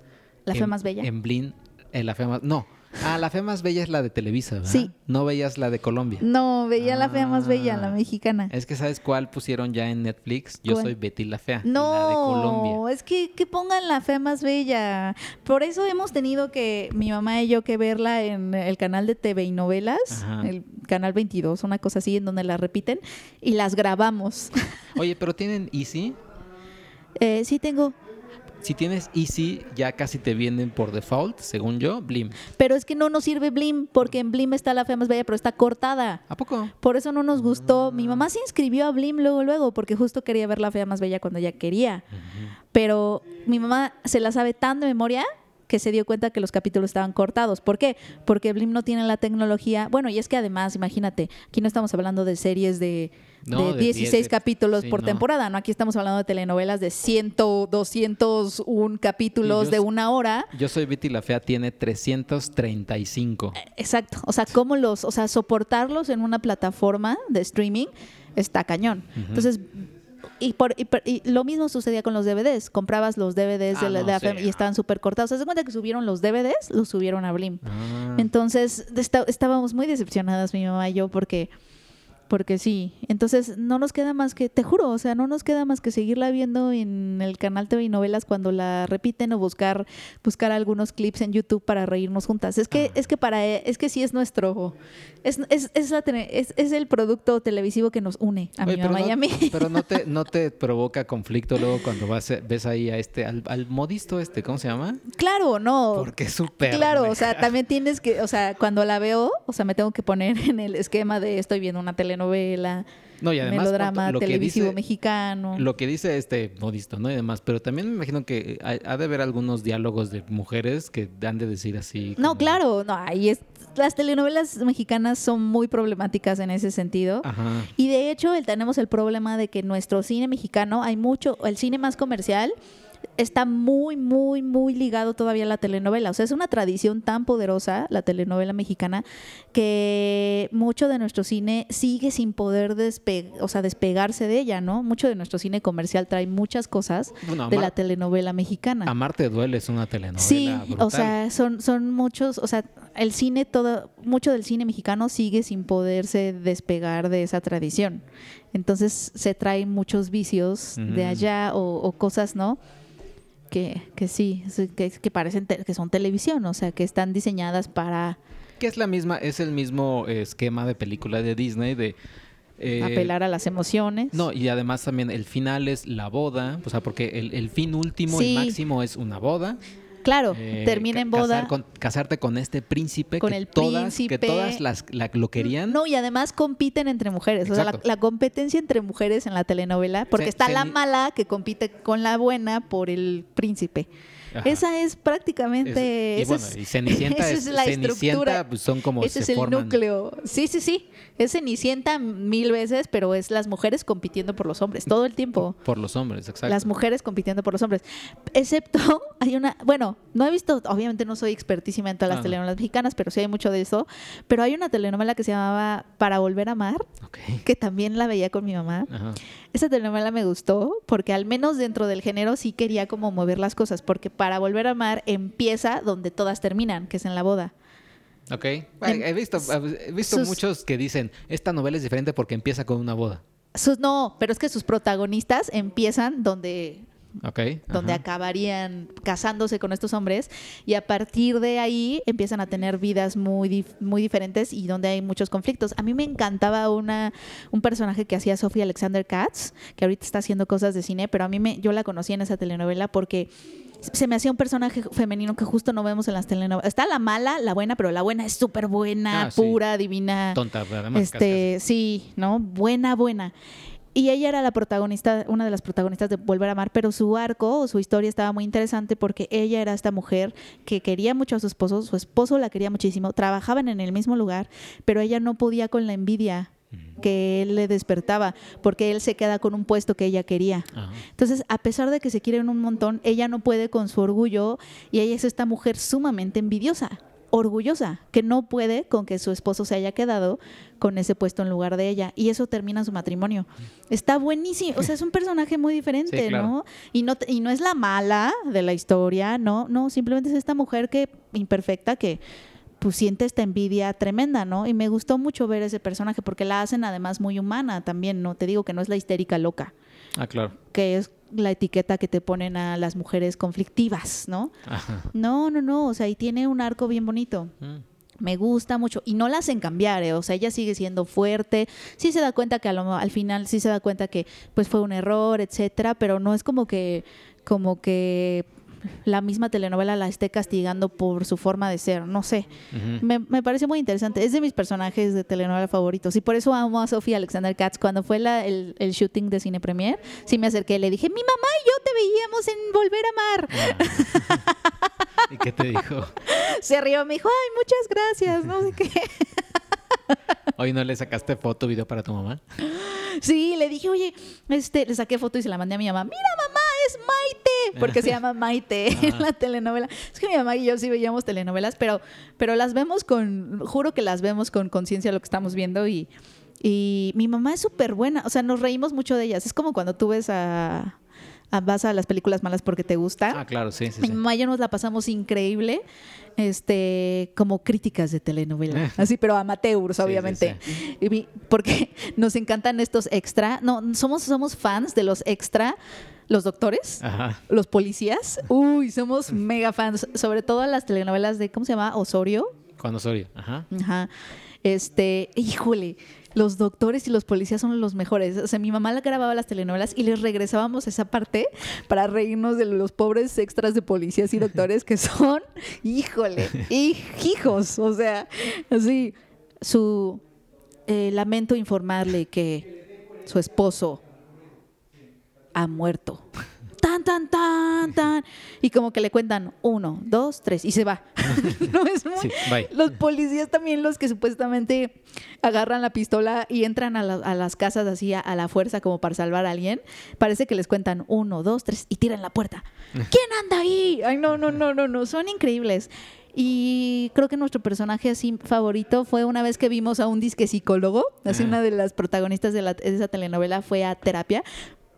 La fe en- más bella. En Blin, eh, la fe más... No, ah, la fe más bella es la de Televisa, ¿verdad? Sí. No veías la de Colombia. No, veía la fea más bella, Ah. la mexicana. Es que ¿sabes cuál pusieron ya en Netflix? Yo ¿Cuál? soy Betty la Fea, la de Colombia. No, es que, que pongan la fea más bella. Por eso hemos tenido que, mi mamá y yo, que verla en el canal de TV y novelas, Ajá. el canal 22, una cosa así, en donde la repiten, y las grabamos. Oye, pero tienen Easy. Eh, sí tengo, Si tienes Easy, ya casi te vienen por default, según yo, Blim. pero es que no nos sirve Blim, porque en Blim está la fea más bella, pero está cortada. ¿A poco? Por eso no nos gustó. Mi mamá se inscribió a Blim luego, luego, porque justo quería ver la fea más bella cuando ella quería. Pero mi mamá se la sabe tan de memoria que se dio cuenta que los capítulos estaban cortados. ¿Por qué? Porque Blim no tiene la tecnología. Bueno, y es que además, imagínate, aquí no estamos hablando de series de, No, de de 16 10, capítulos sí, por no. temporada, ¿no? Aquí estamos hablando de telenovelas de 100, 201 capítulos yo de una hora. Yo soy Betty la Fea, tiene 335. Exacto. O sea, cómo los, o sea, soportarlos en una plataforma de streaming está cañón. Entonces, y, por, y, por- y lo mismo sucedía con los DVDs. Comprabas los DVDs de Ah, la, de la sí. fem- y estaban súper cortados. ¿Se cuenta que subieron los DVDs? Los subieron a Blim. Ah. Entonces, esta- estábamos muy decepcionadas mi mamá y yo porque porque sí. Entonces, no nos queda más que, te juro, o sea, no nos queda más que seguirla viendo en el canal TV y novelas cuando la repiten o buscar buscar algunos clips en YouTube para reírnos juntas. Es que Ah. es que para es que sí es nuestro es, es, es, la tele- es, es el producto televisivo que nos une a Oye, mi mamá no, y a mí. Pero no te, <laughs> no te provoca conflicto luego cuando vas, ves ahí a este, al, al modisto este, ¿cómo se llama? Claro, no. Porque es súper. Claro, o sea, también tienes que, o sea, cuando la veo, o sea, me tengo que poner en el esquema de estoy viendo una telenovela, No, y además, melodrama lo que televisivo dice- mexicano. Lo que dice este modisto, ¿no? Y demás, pero también me imagino que ha, ha de haber algunos diálogos de mujeres que han de decir así. No, como- claro, no, ahí es, las telenovelas mexicanas son muy problemáticas en ese sentido. Ajá. Y de hecho, el, tenemos el problema de que nuestro cine mexicano, hay mucho, el cine más comercial está muy, muy, muy ligado todavía a la telenovela. O sea, es una tradición tan poderosa, la telenovela mexicana, que mucho de nuestro cine sigue sin poder despe o sea, despegarse de ella, ¿no? Mucho de nuestro cine comercial trae muchas cosas Bueno, de la telenovela mexicana. Amarte duele es una telenovela. Sí, brutal. o sea, son, son muchos, o sea, el cine, todo, mucho del cine mexicano sigue sin poderse despegar de esa tradición. Entonces se traen muchos vicios de allá o, o cosas, ¿no? Que, que sí, que, que parecen te- que son televisión, o sea, que están diseñadas para Que es la misma, es el mismo esquema de película de Disney de eh, apelar a las emociones. No, y además también el final es la boda, o sea, porque el, el fin último Sí. y máximo es una boda. Claro, eh, termina en boda. casar con- casarte con este príncipe Con que el todas, príncipe. que todas las, la- lo querían. No, y además compiten entre mujeres. O sea, la, competencia entre mujeres en la telenovela, porque Se- está se la mala que compite con la buena por el príncipe. Ajá. Esa es prácticamente. Es- y esa bueno, es- y Cenicienta <laughs> esa es, es la Cenicienta, estructura. pues, son como Ese se es el forman. núcleo. Sí, sí, sí. Es Cenicienta mil veces, pero es las mujeres compitiendo por los hombres todo el tiempo. Por los hombres, exacto. Las mujeres compitiendo por los hombres. Excepto, <laughs> hay una, bueno, no he visto, obviamente no soy expertísima en todas las Ah, no. telenovelas mexicanas, pero sí hay mucho de eso. Pero hay una telenovela que se llamaba Para Volver a Amar, que también la veía con mi mamá. Ajá. Esa telenovela me gustó porque al menos dentro del género sí quería como mover las cosas, porque Para Volver a Amar empieza donde todas terminan, que es en la boda. Ok. Bueno, he visto, he visto sus- muchos que dicen, esta novela es diferente porque empieza con una boda. Sus, no, pero es que sus protagonistas empiezan donde Donde ajá. acabarían casándose con estos hombres y a partir de ahí empiezan a tener vidas muy, dif- muy diferentes y donde hay muchos conflictos. A mí me encantaba una, un personaje que hacía Sophie Alexander Katz, que ahorita está haciendo cosas de cine, pero a mí me, yo la conocí en esa telenovela porque se me hacía un personaje femenino que justo no vemos en las telenovelas. Está la mala, la buena, pero la buena es súper buena, Ah, sí. pura, divina. Tonta, además. Este, sí, ¿no? Buena, buena. Y ella era la protagonista, una de las protagonistas de Volver a Amar, pero su arco o su historia estaba muy interesante porque ella era esta mujer que quería mucho a su esposo, su esposo la quería muchísimo, trabajaban en el mismo lugar, pero ella no podía con la envidia que él le despertaba, porque él se queda con un puesto que ella quería. Ajá. Entonces, a pesar de que se quieren un montón, ella no puede con su orgullo y ella es esta mujer sumamente envidiosa, orgullosa, que no puede con que su esposo se haya quedado con ese puesto en lugar de ella y eso termina su matrimonio. Está buenísimo, o sea, es un personaje muy diferente, Sí, claro. ¿no? Y no y no es la mala de la historia, no, no, simplemente es esta mujer que imperfecta que pues siente esta envidia tremenda, ¿no? Y me gustó mucho ver ese personaje porque la hacen además muy humana también, ¿no? Te digo que no es la histérica loca Ah, claro. que es la etiqueta que te ponen a las mujeres conflictivas, ¿no? Ajá. No, no, no, o sea, y tiene un arco bien bonito. Mm. Me gusta mucho y no la hacen cambiar, ¿eh? o sea, ella sigue siendo fuerte. Sí se da cuenta que a lo- al final sí se da cuenta que pues fue un error, etcétera, pero no es como que como que la misma telenovela la esté castigando por su forma de ser, no sé. Me, me parece muy interesante. Es de mis personajes de telenovela favoritos. Y por eso amo a Sofía Alexander Katz. Cuando fue la- el, el shooting de Cine Premier, sí me acerqué y le dije, mi mamá y yo te veíamos en Volver a Amar. Ah. <laughs> ¿Y qué te dijo? Se rió, me dijo, ay, muchas gracias, no sé qué. <laughs> Hoy no le sacaste foto, video para tu mamá. Sí, le dije, oye, este, le saqué foto y se la mandé a mi mamá. Mira, mamá, es Maite, porque se llama Maite <laughs> en la telenovela. Es que mi mamá y yo sí veíamos telenovelas, pero, pero las vemos con, juro que las vemos con conciencia lo que estamos viendo y, y mi mamá es súper buena. O sea, nos reímos mucho de ellas. Es como cuando tú ves a, a- vas a las películas malas porque te gusta. Ah, claro, sí, sí, Mi mamá y yo nos la pasamos increíble, este, como críticas de telenovela, así, pero amateurs, Sí, sí, obviamente, porque <laughs> nos encantan estos extra, no, somos, somos fans de los extra, los doctores, Ajá. los policías, uy, somos mega fans, sobre todo las telenovelas de, ¿cómo se llama? Osorio, Con Osorio. Ajá. Ajá. Este, híjole, los doctores y los policías son los mejores. O sea, mi mamá la grababa las telenovelas y les regresábamos esa parte para reírnos de los pobres extras de policías y <laughs> doctores que son, híjole, hijos. O sea, así, su eh, lamento informarle que su esposo ha muerto. Tan, tan, tan, tan. Y como que le cuentan uno, dos, tres, y se va. <laughs> no es muy- Sí. Los policías también, los que supuestamente agarran la pistola y entran a, la- a las casas así a, a la fuerza como para salvar a alguien, parece que les cuentan uno, dos, tres y tiran la puerta. <laughs> ¿Quién anda ahí? Ay, no, no, no, no, no, son increíbles. Y creo que nuestro personaje así favorito fue una vez que vimos a un disque psicólogo, así una de las protagonistas de, la- de esa telenovela fue a terapia,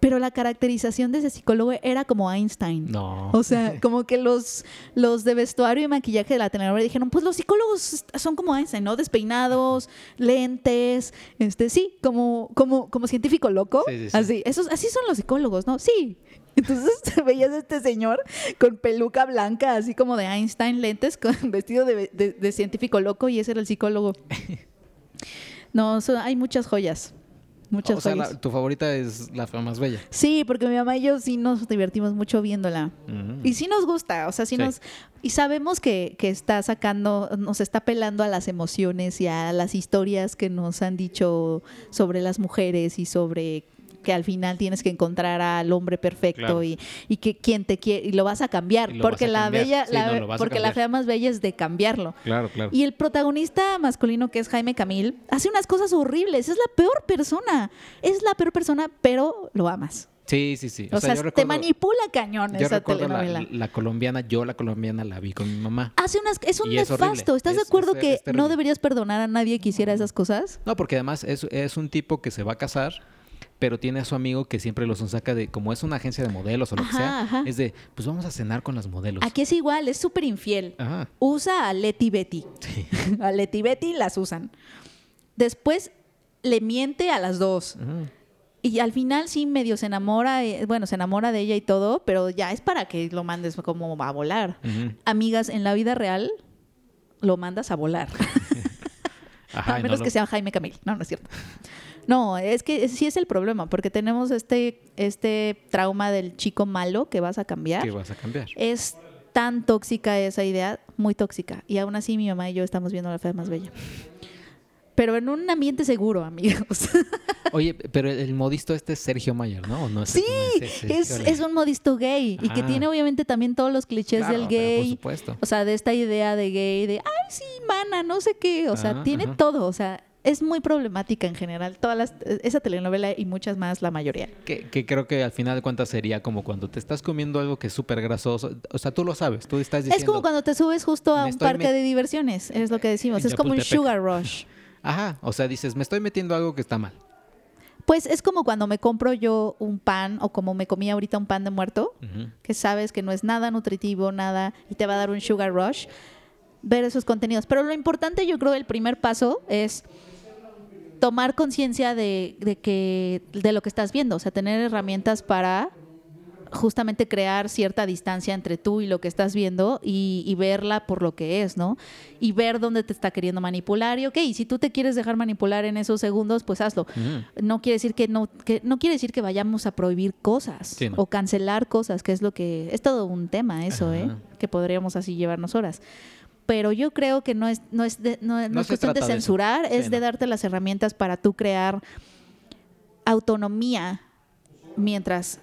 pero la caracterización de ese psicólogo era como Einstein. No. O sea, <laughs> como que los, los de vestuario y maquillaje de la telenovela dijeron, pues los psicólogos son como Einstein, ¿no? Despeinados, lentes, este, sí, como, como, como científico loco. Sí, sí, sí. Así, esos, así son los psicólogos, ¿no? Sí. <laughs> Entonces <laughs> veías a este señor con peluca blanca, así como de Einstein, lentes, con vestido de, de- de científico loco y ese era el psicólogo. No, so- hay muchas joyas. Muchas o sea, la- tu favorita es la más bella. Sí, porque mi mamá y yo sí nos divertimos mucho viéndola. Ujú. Y sí nos gusta, o sea, sí, Sí. nos... Y sabemos que, que está sacando, nos está apelando a las emociones y a las historias que nos han dicho sobre las mujeres y sobre que al final tienes que encontrar al hombre perfecto Claro. y, y que quien te quiere y lo vas a cambiar porque a la cambiar. bella Sí, la- no, porque la fea más bella es de cambiarlo Claro, claro. y el protagonista masculino, que es Jaime Camil, hace unas cosas horribles. Es la peor persona. Es la peor persona, pero lo amas. Sí, sí, sí. O, sea, yo te manipula cañón Yo esa recuerdo la, telenovela. la colombiana, yo la colombiana la vi con mi mamá. Hace unas, es un es nefasto. ¿Estás de acuerdo es- que no deberías perdonar a nadie que hiciera esas cosas? No, porque además es, es un tipo que se va a casar, pero tiene a su amigo que siempre los saca de, como es una agencia de modelos o lo que sea, ajá. es de, pues vamos a cenar con las modelos. Aquí es igual, es súper infiel. Ajá. Usa a Leti Betty. Sí. <laughs> a Leti Betty las usan. Después le miente a las dos. Y al final sí medio se enamora, eh, bueno, se enamora de ella y todo, pero ya es para que lo mandes como a volar. Amigas, en la vida real lo mandas a volar. <laughs> Ajá, <laughs> a no menos lo- que sea Jaime Camil. No, no es cierto. No, es que sí es el problema, porque tenemos este, este trauma del chico malo que vas a cambiar. ¿Qué vas a cambiar? Es tan tóxica esa idea, muy tóxica. Y aún así mi mamá y yo estamos viendo la fea más bella. Pero en un ambiente seguro, amigos. <laughs> Oye, pero el modisto este es Sergio Mayer, ¿no? ¿O no Sí, es un modisto gay y que Ajá. tiene obviamente también todos los clichés Claro, del gay. Por supuesto. O sea, de esta idea de gay, de, ay, sí, mana, no sé qué. O sea, Ajá, tiene ajá. todo. O sea, es muy problemática en general. Todas las, esa telenovela y muchas más, la mayoría. Que, que creo que al final de cuentas sería como cuando te estás comiendo algo que es súper grasoso. O sea, tú lo sabes, tú estás diciendo... es como cuando te subes justo a "Me un parque de diversiones, es lo que decimos. Es como un sugar rush. <laughs> Ajá, o sea, dices, me estoy metiendo algo que está mal. Pues es como cuando me compro yo un pan o como me comí ahorita un pan de muerto, que sabes que no es nada nutritivo, nada, y te va a dar un sugar rush, ver esos contenidos. Pero lo importante, yo creo, el primer paso es tomar conciencia de, de que de lo que estás viendo, o sea, tener herramientas para justamente crear cierta distancia entre tú y lo que estás viendo y, y verla por lo que es, ¿no? Y ver dónde te está queriendo manipular y ok, si tú te quieres dejar manipular en esos segundos, pues hazlo. No quiere decir que no, que no quiere decir que vayamos a prohibir cosas Sí, no. o cancelar cosas, que es lo que es todo un tema eso, ¿eh? Que podríamos así llevarnos horas. Pero yo creo que no es no es de- no, no No es cuestión de censurar, Sí, es de darte las herramientas para tú crear autonomía mientras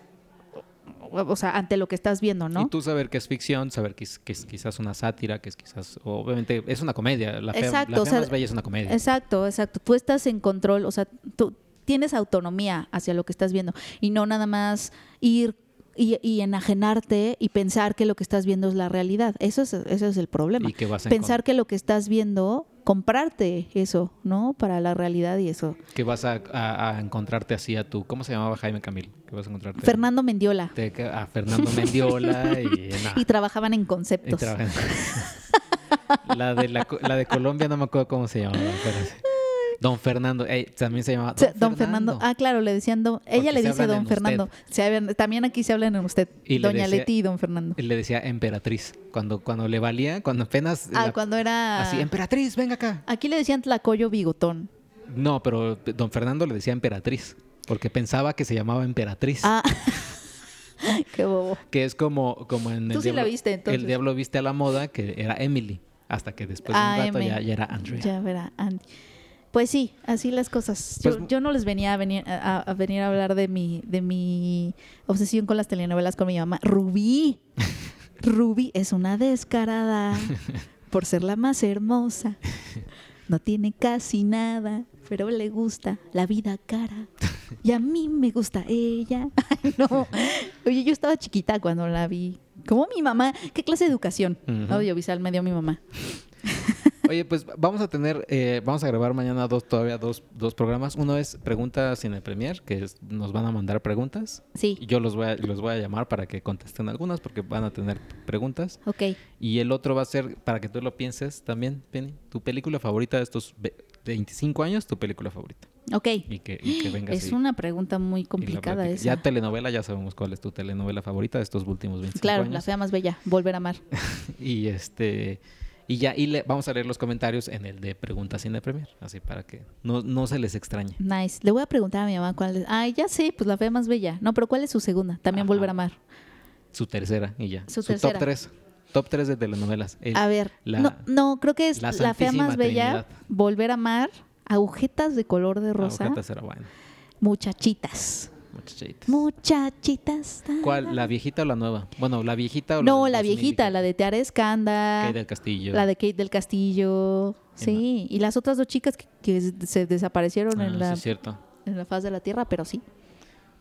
o sea, ante lo que estás viendo, ¿no? Y tú saber que es ficción, saber que es, que es quizás una sátira, que es quizás, obviamente, es una comedia. La fea, Exacto, la o sea, más bella es una comedia. Exacto, exacto. Tú estás en control, o sea, tú tienes autonomía hacia lo que estás viendo y no nada más ir y, y enajenarte y pensar que lo que estás viendo es la realidad. Eso es, eso es el problema. Y que vas a Pensar que lo que estás viendo, comprarte eso, ¿no? Para la realidad y eso. que vas a, a- a encontrarte así a tu, ¿cómo se llamaba Jaime Camil? Que vas a encontrarte Fernando Mendiola. te- a Fernando Mendiola y, <laughs> trabajaban en Y conceptos. trabajan- <laughs> la de la, la de Colombia no me acuerdo cómo se llamaba. Don Fernando, también se llamaba sea, Don Fernando. Ah, claro, le decían don. Ella le dice Don Fernando. Se hablan- también aquí se hablan en usted. Y le Doña decía- Leti y Don Fernando. Él le decía emperatriz. Cuando, cuando le valía, cuando apenas. Ah, la- cuando era. Así, emperatriz, venga acá. Aquí le decían Tlacoyo Bigotón. No, pero don Fernando le decía emperatriz. Porque pensaba que se llamaba emperatriz. Ah. <laughs> Qué bobo. Que es como, como en Tú el sí la Diablo- viste, entonces. El diablo viste a la moda, que era Emily. Hasta que después de un Ah, rato M. ya, ya era Andrea. Ya verá, Andy. Pues sí, así las cosas. Yo, Pues- yo no les venía a venir a, a venir a hablar de mi, de mi obsesión con las telenovelas con mi mamá. Rubí. <laughs> Rubí es una descarada <laughs> por ser la más hermosa. No tiene casi nada, pero le gusta la vida cara. Y a mí me gusta ella. <laughs> Ay, no. Oye, yo estaba chiquita cuando la vi. Como mi mamá. ¿Qué clase de educación Ujú. audiovisual me dio mi mamá? Oye, pues vamos a tener, eh, vamos a grabar mañana dos, todavía dos, dos programas. Uno es preguntas en el Premier, que es- nos van a mandar preguntas. Sí. Y yo los voy, a, los voy a llamar para que contesten algunas, porque van a tener preguntas. Ok. Y el otro va a ser para que tú lo pienses también, Penny. Tu película favorita de estos ve- 25 años, tu película favorita. Ok. Y que, y que vengas Es y- una pregunta muy complicada esa. Ya telenovela, ya sabemos cuál es tu telenovela favorita de estos últimos 25 Claro, años. la fea más bella, volver a amar. <laughs> Y este y ya y le, vamos a leer los comentarios en el de preguntas sin de premier, así para que no, no se les extrañe. Nice. Le voy a preguntar a mi mamá cuál es. Ay, ya sé, pues la fea más bella. No, pero ¿cuál es su segunda? También Ajá. volver a amar. Su tercera y ya. Su top tercera. 3. Top 3 de telenovelas. El- A ver, la- no, no, creo que es la la, fea más bella, Trinidad. volver a amar, agujetas de color de rosa, Aguacate será bueno. muchachitas. Muchachitas. Muchachitas. ¿Cuál? ¿La viejita o la nueva? Bueno, ¿la viejita o No, la 2000 y viejita, la de Teara Escanda, Kate del Castillo. la de Kate del Castillo. Sí, y las otras dos chicas que, que se desaparecieron Ah, en, la, en la faz de la Tierra, pero sí.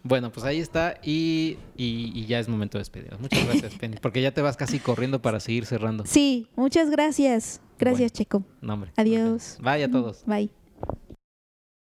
Bueno, pues ahí está y, y, y ya es momento de despedirnos. Muchas gracias, <laughs> Penny, porque ya te vas casi corriendo para seguir cerrando. Sí, muchas gracias. Gracias, Bueno. Checo. No, hombre. Adiós. Vaya a todos. Bye.